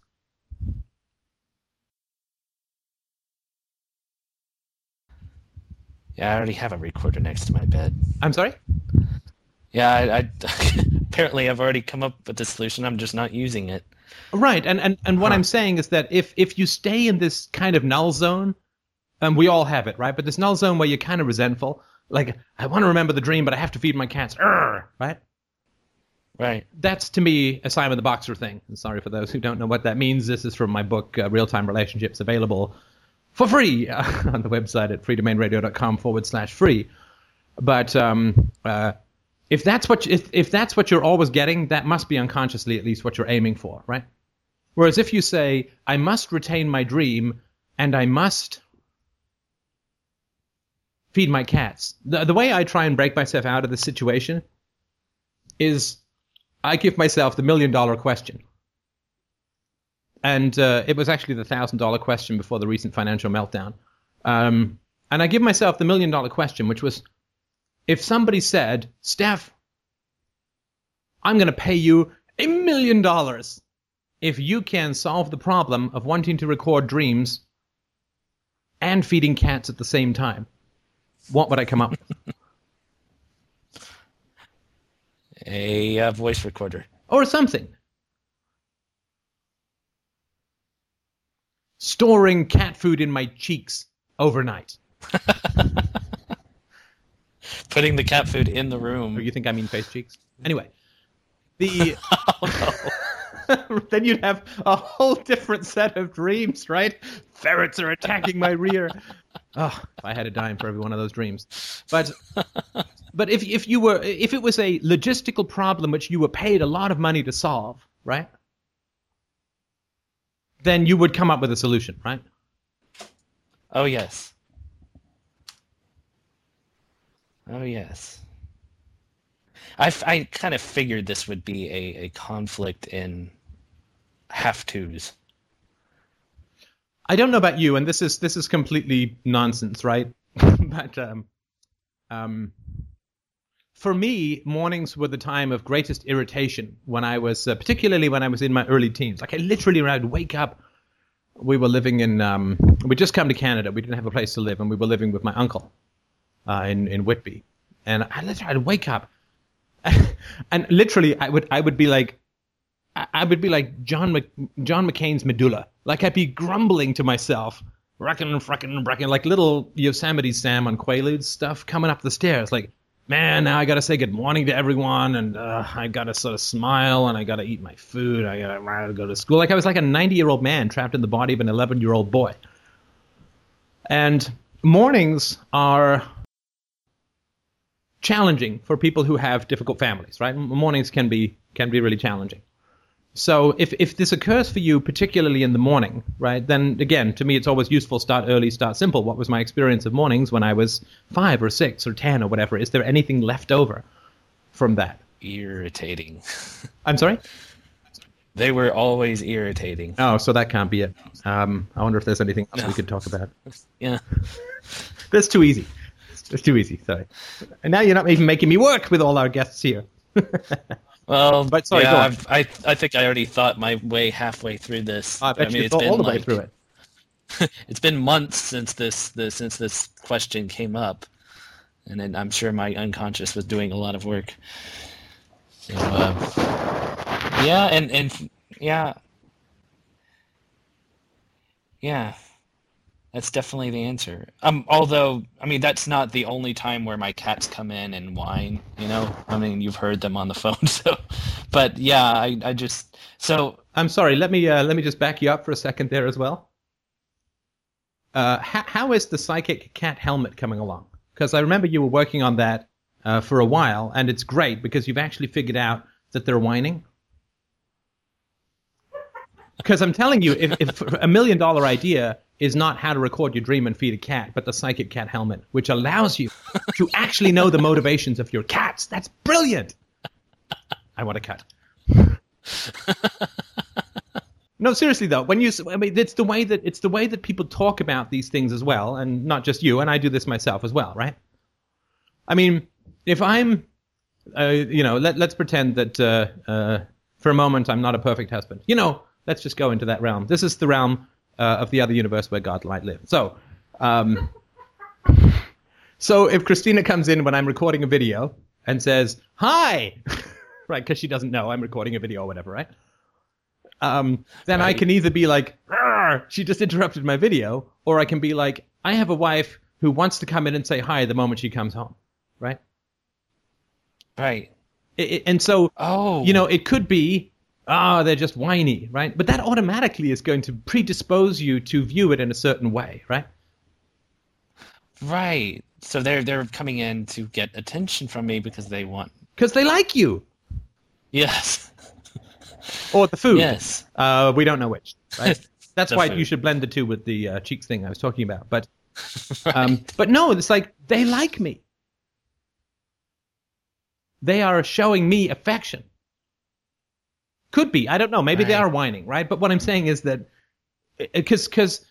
Yeah, I already have a recorder next to my bed. I'm sorry? Yeah, I, I <laughs> apparently I've already come up with the solution. I'm just not using it. Right, and and, and what Huh. I'm saying is that if if you stay in this kind of null zone, and we all have it, right? But this null zone where you're kind of resentful, like I want to remember the dream, but I have to feed my cats, Urgh, right? Right. That's to me a Simon the Boxer thing. And sorry for those who don't know what that means. This is from my book, uh, Real Time Relationships, available for free <laughs> on the website at freedomainradio.com forward slash free. But um, uh, if that's what if if that's what you're always getting, that must be unconsciously at least what you're aiming for, right? Whereas if you say, I must retain my dream and I must feed my cats, the, the way I try and break myself out of the situation is I give myself the million dollar question. And uh, it was actually the thousand dollar question before the recent financial meltdown. Um, and I give myself the million dollar question, which was if somebody said, Steph, I'm going to pay you a million dollars if you can solve the problem of wanting to record dreams and feeding cats at the same time, what would I come up with? <laughs> A uh, voice recorder. or something. Storing cat food in my cheeks overnight. <laughs> Putting the cat food in the room. Or you think I mean face cheeks? Anyway, the <laughs> oh, <laughs> then you'd have a whole different set of dreams, right? Ferrets are attacking my rear. Oh, if I had a dime for every one of those dreams. But but if if you were if it was a logistical problem which you were paid a lot of money to solve, right? Then you would come up with a solution, right? Oh yes. Oh yes. I, f- I kind of figured this would be a, a conflict in have tos. I don't know about you, and this is this is completely nonsense, right? <laughs> but um, um, for me, mornings were the time of greatest irritation when I was, uh, particularly when I was in my early teens. Like I literally, when I'd wake up, we were living in, um, we just come to Canada. We didn't have a place to live, and we were living with my uncle uh, in in Whitby. And I literally, I'd wake up, <laughs> and literally, I would I would be like, I would be like John Mc, John McCain's medulla. Like I'd be grumbling to myself, reckon, frickin', reckon, like little Yosemite Sam on Quaaludes stuff coming up the stairs. Like, man, now I gotta say good morning to everyone, and uh, I gotta sort of smile, and I gotta eat my food. I gotta, go to school. Like I was like a 90 year old man trapped in the body of an 11 year old boy. And mornings are challenging for people who have difficult families, right? Mornings can be can be really challenging. So if if this occurs for you particularly in the morning, right? Then again, to me it's always useful start early, start simple. What was my experience of mornings when I was 5 or 6 or 10 or whatever? Is there anything left over from that? Irritating. <laughs> I'm sorry? They were always irritating. Oh, so that can't be it. Um, I wonder if there's anything else we could talk about. <laughs> Yeah. That's too easy. It's too easy. Sorry. And now you're not even making me work with all our guests here. <laughs> Well, But sorry, yeah. I've, I I think I already thought my way halfway through this. I bet mean, you it's thought been all the way through it. <laughs> It's been months since this, this since this question came up, and then I'm sure my unconscious was doing a lot of work. So, uh, yeah, and and yeah, yeah, that's definitely the answer. Um, although I mean that's not the only time where my cats come in and whine. You know, I mean you've heard them on the <laughs> phone. So, but yeah, I I just so I'm sorry. Let me uh, let me just back you up for a second there as well. Uh, how, how is the psychic cat helmet coming along? Because I remember you were working on that uh, for a while, and it's great because you've actually figured out that they're whining. Because I'm telling you, if, if a million dollar idea is not how to record your dream and feed a cat, but the psychic cat helmet, which allows you to actually know the motivations of your cats. That's brilliant. I want a cat. No, seriously though, when you, I mean, it's the way that it's the way that people talk about these things as well, and not just you. And I do this myself as well, right? I mean, if I'm, uh, you know, let let's pretend that uh, uh, for a moment I'm not a perfect husband. You know, let's just go into that realm. This is the realm uh, of the other universe where God might live. So, um, so if Christina comes in when I'm recording a video and says hi, <laughs> right, because she doesn't know I'm recording a video or whatever, right? um, then I can either be like, she just interrupted my video, or I can be like, I have a wife who wants to come in and say hi the moment she comes home, right? Right. It, it- and so, Oh. you know, it could be, ah, they're just whiny, right? But that automatically is going to predispose you to view it in a certain way, right? Right. So they're they're coming in to get attention from me because they want. Because they like you Yes. <laughs> or the food. Yes. Uh, we don't know which, right? <laughs> That's why food. you should blend the two with the uh, cheeks thing I was talking about. But, <laughs> um, but no, it's like they like me. They are showing me affection. Could be. I don't know. Maybe they are whining, right? But what I'm saying is that because because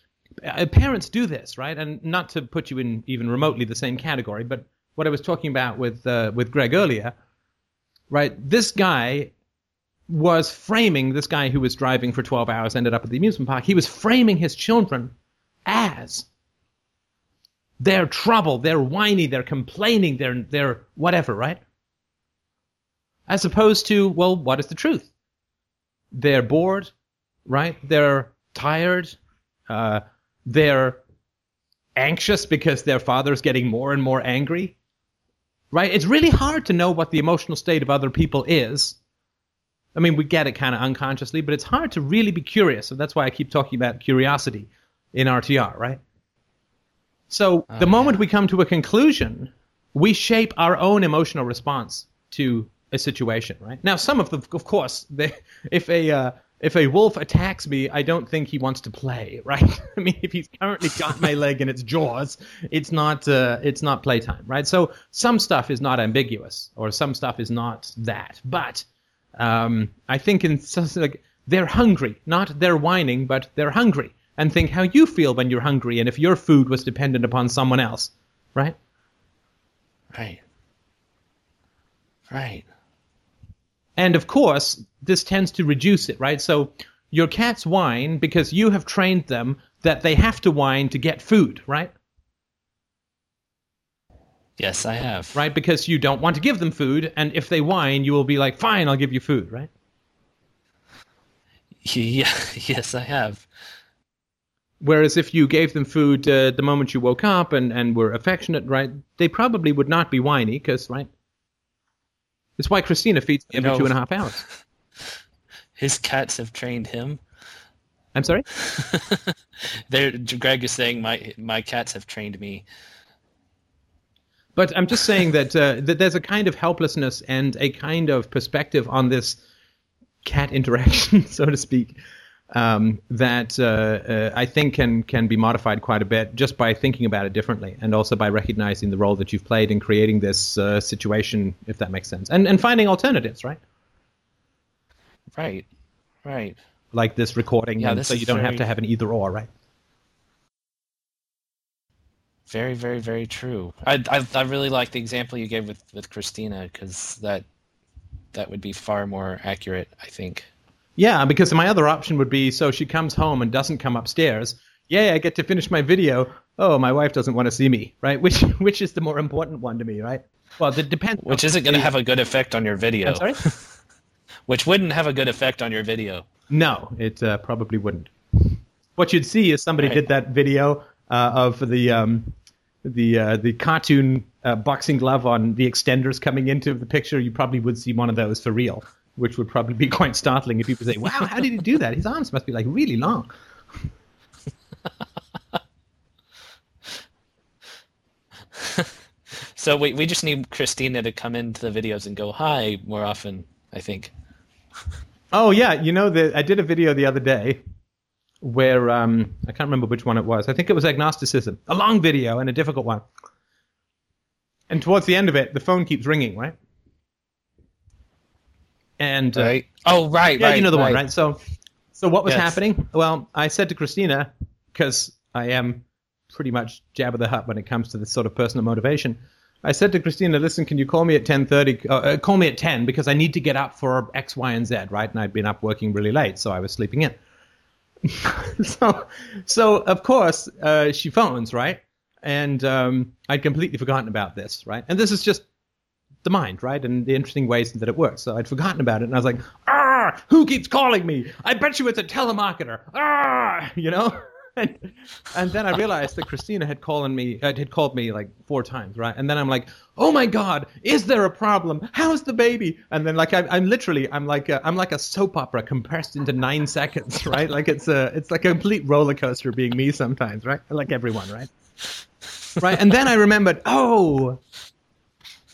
uh, parents do this, right? And not to put you in even remotely the same category, but what I was talking about with uh, with Greg earlier, right? This guy was framing this guy who was driving for 12 hours ended up at the amusement park. He was framing his children as they're trouble, they're whiny, they're complaining, they're they're whatever, right? As opposed to, well, what is the truth? They're bored, right? They're tired. Uh, they're anxious because their father's getting more and more angry, right? It's really hard to know what the emotional state of other people is. I mean, we get it kind of unconsciously, but it's hard to really be curious. So that's why I keep talking about curiosity in RTR, right? So the moment we come to a conclusion, we shape our own emotional response to a situation, right? Now, some of the, of course, they, if a uh, if a wolf attacks me, I don't think he wants to play, right? <laughs> I mean, if he's currently got my leg in its jaws, it's not uh, it's not playtime, right? So some stuff is not ambiguous, or some stuff is not that. But um, I think in like they're hungry, not they're whining, but they're hungry, and think how you feel when you're hungry, and if your food was dependent upon someone else, right? Right. Right. And of course, this tends to reduce it, right? So your cats whine because you have trained them that they have to whine to get food, right? Yes, I have. Right? Because you don't want to give them food, and if they whine, you will be like, fine, I'll give you food, right? <laughs> Yeah. Yes, I have. Whereas if you gave them food uh, the moment you woke up and, and were affectionate, right, they probably would not be whiny because, right? It's why Christina feeds me every No. two and a half hours. <laughs> His cats have trained him. I'm sorry? <laughs> There, Greg is saying my my cats have trained me. But I'm just saying that uh, that there's a kind of helplessness and a kind of perspective on this cat interaction, <laughs> so to speak, um, that uh, uh, I think can can be modified quite a bit just by thinking about it differently, and also by recognizing the role that you've played in creating this uh, situation, if that makes sense, and and finding alternatives, right? Right. Right. Like this recording, Yeah, this so you don't have to have an either or, right? Very, very, very true. I, I, I really like the example you gave with, with Christina because that that would be far more accurate, I think. Yeah, because my other option would be so she comes home and doesn't come upstairs. Yay, I get to finish my video. Oh, my wife doesn't want to see me, right? <laughs> Which which is the more important one to me, right? Well, it depends. Which isn't going to have a good effect on your video. I'm sorry? <laughs> Which wouldn't have a good effect on your video. No, it uh, probably wouldn't. What you'd see is somebody Right. did that video uh, of the um, the uh, the cartoon uh, boxing glove on the extenders coming into the picture. You probably would see one of those for real, which would probably be <laughs> quite startling if people say, "Wow, how did he do that? His arms must be like really long." <laughs> So we, we just need Christina to come into the videos and go hi more often, I think. <laughs> Oh yeah, you know that I did a video the other day where um, I can't remember which one it was. I think it was agnosticism, a long video and a difficult one. And towards the end of it, the phone keeps ringing, right? And uh, Right. Oh, right, yeah, right. you know the one, right. right? So, so what was Yes. happening? Well, I said to Christina because I am pretty much Jabba the Hutt when it comes to this sort of personal motivation. I said to Christina, "Listen, can you call me at ten thirty? Uh, uh, call me at ten because I need to get up for X, Y, and Z, right? And I'd been up working really late, so I was sleeping in. <laughs> so, so of course uh, she phones, right? And um, I'd completely forgotten about this, right? And this is just the mind, right? And the interesting ways that it works. So I'd forgotten about it, and I was like, "Ah, who keeps calling me? I bet you it's a telemarketer." Ah, you know. <laughs> and, and then I realized that Christina had called me uh, had called me like four times, right? And then I'm like, oh my god, is there a problem? How's the baby? And then like I, I'm literally I'm like a, I'm like a soap opera compressed into nine <laughs> seconds, right? Like it's a it's like a complete roller coaster being me sometimes, right? Like everyone, right? Right. And then I remembered, oh,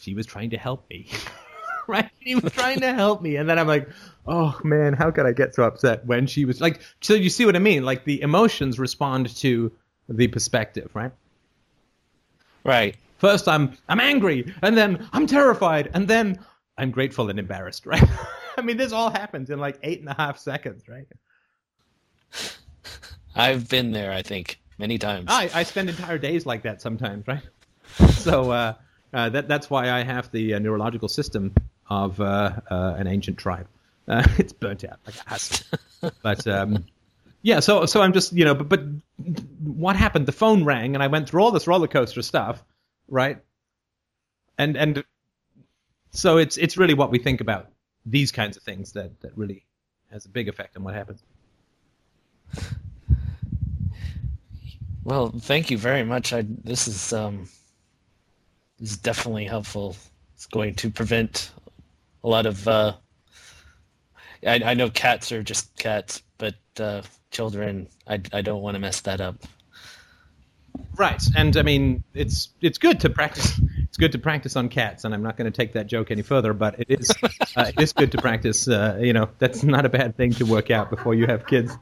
she was trying to help me. <laughs> right? She was trying to help me. And then I'm like, oh man, how could I get so upset when she was like, so you see what I mean? Like the emotions respond to the perspective, right? Right. First I'm, I'm angry and then I'm terrified and then I'm grateful and embarrassed, right? <laughs> I mean, this all happens in like eight and a half seconds, right? <laughs> I've been there, I think, many times. I, I spend entire days like that sometimes, right? So, uh, uh, that, that's why I have the uh, neurological system of uh, uh, an ancient tribe. Uh, <laughs> it's burnt out like a husk. <laughs> but um, yeah, so so I'm just you know, but, but what happened? The phone rang, and I went through all this roller coaster stuff, right? And and so it's it's really what we think about these kinds of things that that really has a big effect on what happens. Well, thank you very much. I this is um is definitely helpful. It's going to prevent a lot of uh I, I know cats are just cats, but uh children I I don't want to mess that up. Right, and I mean it's it's good to practice. It's good to practice on cats, and I'm not going to take that joke any further. But it is uh, it is good to practice. Uh, you know, that's not a bad thing to work out before you have kids.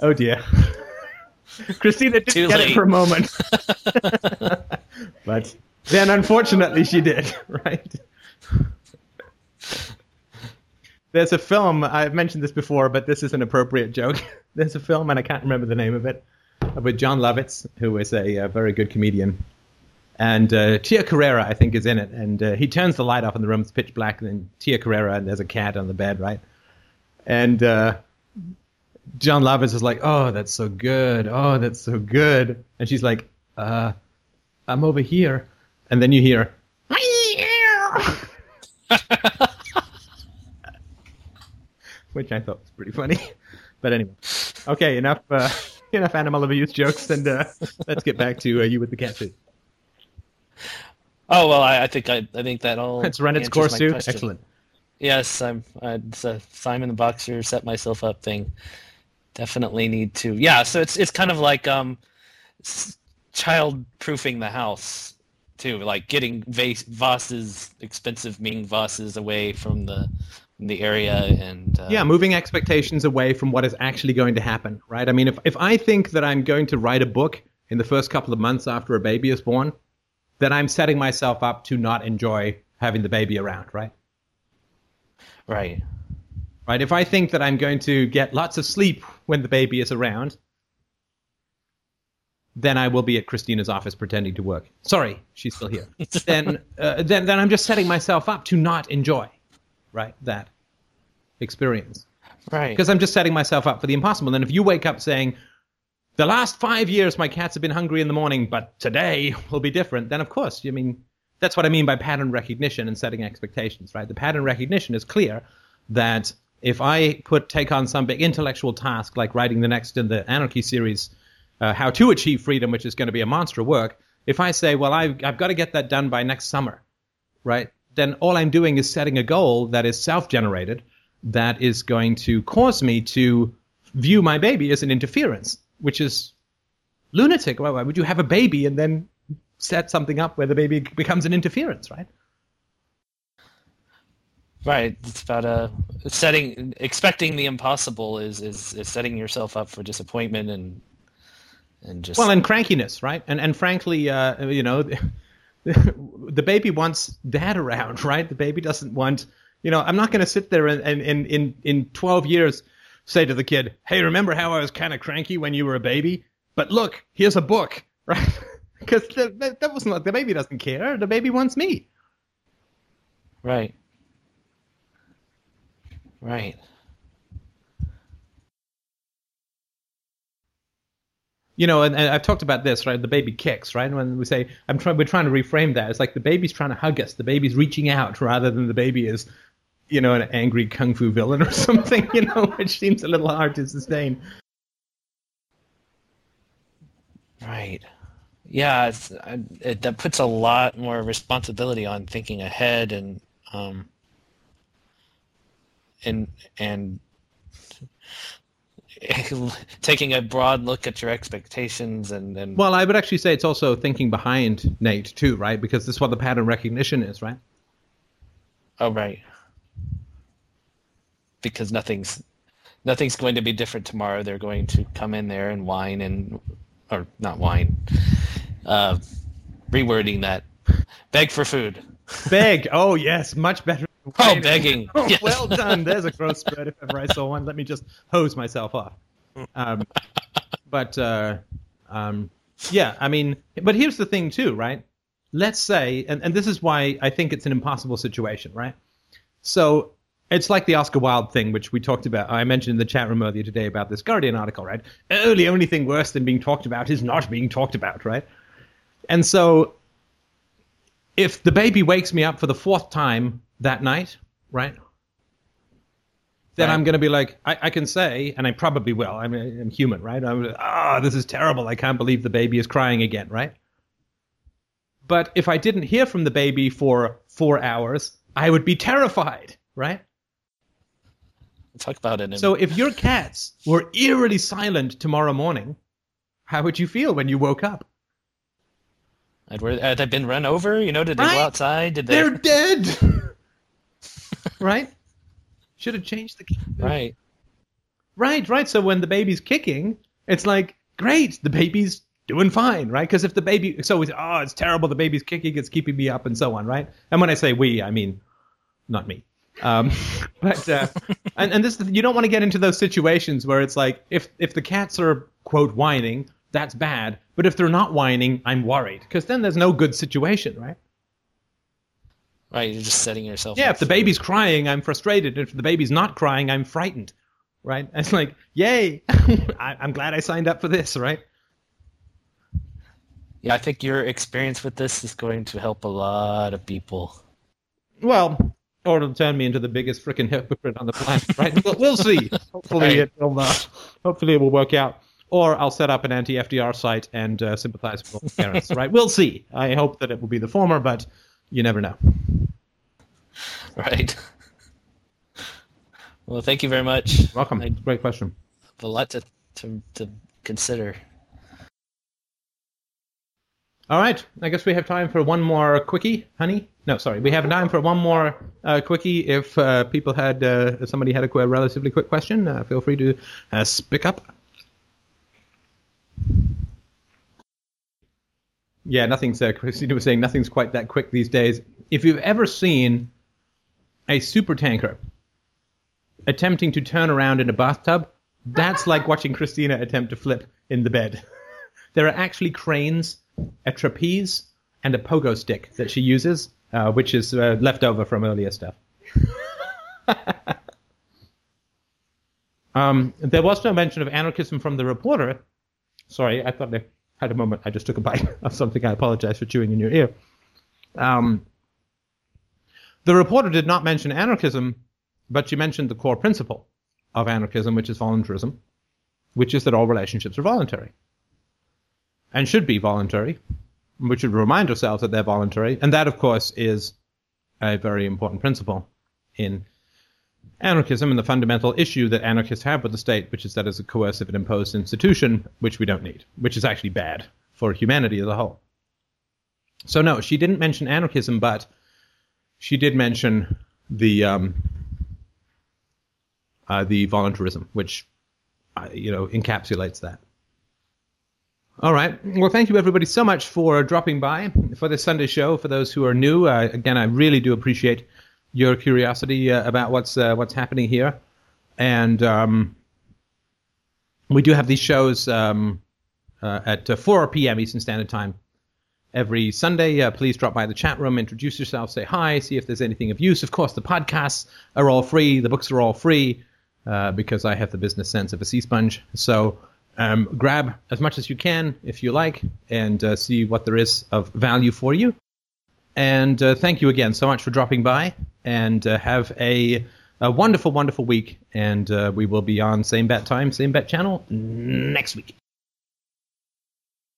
Oh dear, <laughs> Christina didn't Too get late. it for a moment, <laughs> <laughs> but then unfortunately she did. <laughs> Right. There's a film I've mentioned this before, but this is an appropriate joke. <laughs> There's a film, and I can't remember the name of it, with Jon Lovitz, who is a, uh very good comedian, and uh, Tia Carrere, I think, is in it. And uh, he turns the light off in the room; it's pitch black. And then Tia Carrere, and there's a cat on the bed, right? And uh, Jon Lovitz is like, "Oh, that's so good! Oh, that's so good!" And she's like, "Uh, I'm over here." And then you hear, <laughs> which I thought was pretty funny. <laughs> But anyway, okay, enough uh, <laughs> enough animal abuse jokes, and uh, let's get back to uh, you with the cat food. Oh well, I, I think I, I think that all. It's run its course too. question. Excellent. Yes, I'm. Uh, it's a Simon the Boxer set myself up thing. Definitely need to. Yeah, so it's it's kind of like um, child proofing the house too, like getting vase, vases, expensive Ming vases away from the the area and uh, Yeah, moving expectations away from what is actually going to happen, right? I mean, if, if I think that I'm going to write a book in the first couple of months after a baby is born, then I'm setting myself up to not enjoy having the baby around, right? right. Right? If I think that I'm going to get lots of sleep when the baby is around, then I will be at Christina's office pretending to work. Sorry, she's still here. <laughs> then, uh, then, then I'm just setting myself up to not enjoy, right? That experience. Right. because I'm just setting myself up for the impossible. And then if you wake up saying, "The last five years, my cats have been hungry in the morning, but today will be different," then of course, I mean, that's what I mean by pattern recognition and setting expectations, right? The pattern recognition is clear that if I put take on some big intellectual task like writing the next in the Anarchy series, uh, how to achieve freedom, which is going to be a monster work, if I say, "Well, I've I've got to get that done by next summer," right? Then all I'm doing is setting a goal that is self-generated that is going to cause me to view my baby as an interference, which is lunatic. Why, why would you have a baby and then set something up where the baby becomes an interference, right? Right. It's about uh setting expecting the impossible is, is is setting yourself up for disappointment and and just Well, and crankiness, right? And and frankly, uh, you know, <laughs> the baby wants dad around, <laughs> right? The baby doesn't want, you know, I'm not going to sit there and, and, and in in 12 years say to the kid, "Hey, remember how I was kind of cranky when you were a baby? But look, here's a book." <laughs> Right? Because that, that wasn't like the baby doesn't care. The baby wants me. right. Right. You know, and, and I've talked about this, right? The baby kicks, right? When we say I'm trying, we're trying to reframe that. It's like the baby's trying to hug us. The baby's reaching out rather than the baby is, you know, an angry kung fu villain or <laughs> something, you know, which seems a little hard to sustain. Right. Yeah, it, that puts a lot more responsibility on thinking ahead and um, and and <laughs> taking a broad look at your expectations and and Well, I would actually say it's also thinking behind Nate too, right? Because this is what the pattern recognition is, right? oh right because nothing's nothing's going to be different tomorrow. They're going to come in there and whine and or not whine, uh, rewording that, beg for food. Beg. Oh yes, much better. Oh, begging. <laughs> Oh, Yes. well done. There's a gross spread if ever I saw one. Let me just hose myself off. Um, but uh, um, yeah, I mean, but here's the thing too, right? Let's say, and, and this is why I think it's an impossible situation, right? So it's like the Oscar Wilde thing, which we talked about. I mentioned in the chat room earlier today about this Guardian article, right? Oh, the only thing worse than being talked about is not being talked about, right? And so if the baby wakes me up for the fourth time that night, right? Then Right. I'm going to be like, I, I can say, and I probably will. I'm, I'm human, right? I'm, ah, this is terrible. I can't believe the baby is crying again, right? But if I didn't hear from the baby for four hours, I would be terrified, right? Talk about it. In, So if your cats were eerily silent tomorrow morning, how would you feel when you woke up? were, had they been run over? You know, did they Right. go outside? Did they? They're dead. Right? Should have changed the key. Right. Right, right. So when the baby's kicking, it's like, great, the baby's doing fine, right? Because if the baby, so it's, oh, it's terrible, the baby's kicking, it's keeping me up, and so on, right? And when I say we, I mean, not me. Um, <laughs> but uh, <laughs> and and this you don't want to get into those situations where it's like if if the cats are quote whining, that's bad. But if they're not whining, I'm worried because then there's no good situation, right? Right. You're just setting yourself. Yeah, if the baby's crying, I'm frustrated. If the baby's not crying, I'm frightened. Right? It's like, yay! <laughs> I, I'm glad I signed up for this. Right? Yeah, I think your experience with this is going to help a lot of people. Well, or it'll turn me into the biggest freaking hypocrite on the planet. Right? we'll, we'll see. <laughs> Hopefully, Right. it will. Uh, hopefully, it will work out. Or I'll set up an anti-FDR site and uh, sympathize with parents. Right? We'll see. I hope that it will be the former, but you never know. <laughs> Right. Well, thank you very much. Welcome. I Great question. a lot to, to, to consider. All right. I guess we have time for one more quickie, honey. No, sorry. We have time for one more uh, quickie. If uh, people had, uh, if somebody had a relatively quick question, uh, feel free to uh, speak up. Yeah, nothing's. Uh, Christina was saying nothing's quite that quick these days. If you've ever seen a super tanker attempting to turn around in a bathtub, that's like <laughs> watching Christina attempt to flip in the bed. <laughs> There are actually cranes, a trapeze, and a pogo stick that she uses, uh, which is uh, left over from earlier stuff. <laughs> um, there was no mention of anarchism from the reporter. Sorry, I thought I had a moment. I just took a bite <laughs> of something. I apologize for chewing in your ear. Um, the reporter did not mention anarchism, but she mentioned the core principle of anarchism, which is voluntarism, which is that all relationships are voluntary and should be voluntary. We should remind ourselves that they're voluntary, and that, of course, is a very important principle in anarchism and the fundamental issue that anarchists have with the state, which is that it's a coercive and imposed institution, which we don't need, which is actually bad for humanity as a whole. So, no, she didn't mention anarchism, but she did mention the um, uh, the voluntarism, which uh, you know encapsulates that. All right. Well, thank you everybody so much for dropping by for this Sunday show. For those who are new, uh, again, I really do appreciate your curiosity uh, about what's uh, what's happening here, and um, we do have these shows um, uh, at uh, 4 p.m. Eastern Standard Time every Sunday. Uh, please drop by the chat room, introduce yourself, say hi, see if there's anything of use. Of course, the podcasts are all free, the books are all free uh, because I have the business sense of a sea sponge. So um, grab as much as you can if you like and see what there is of value for you. And uh, thank you again so much for dropping by and uh, have a, a wonderful, wonderful week. And uh, we will be on same bat time, same bat channel next week.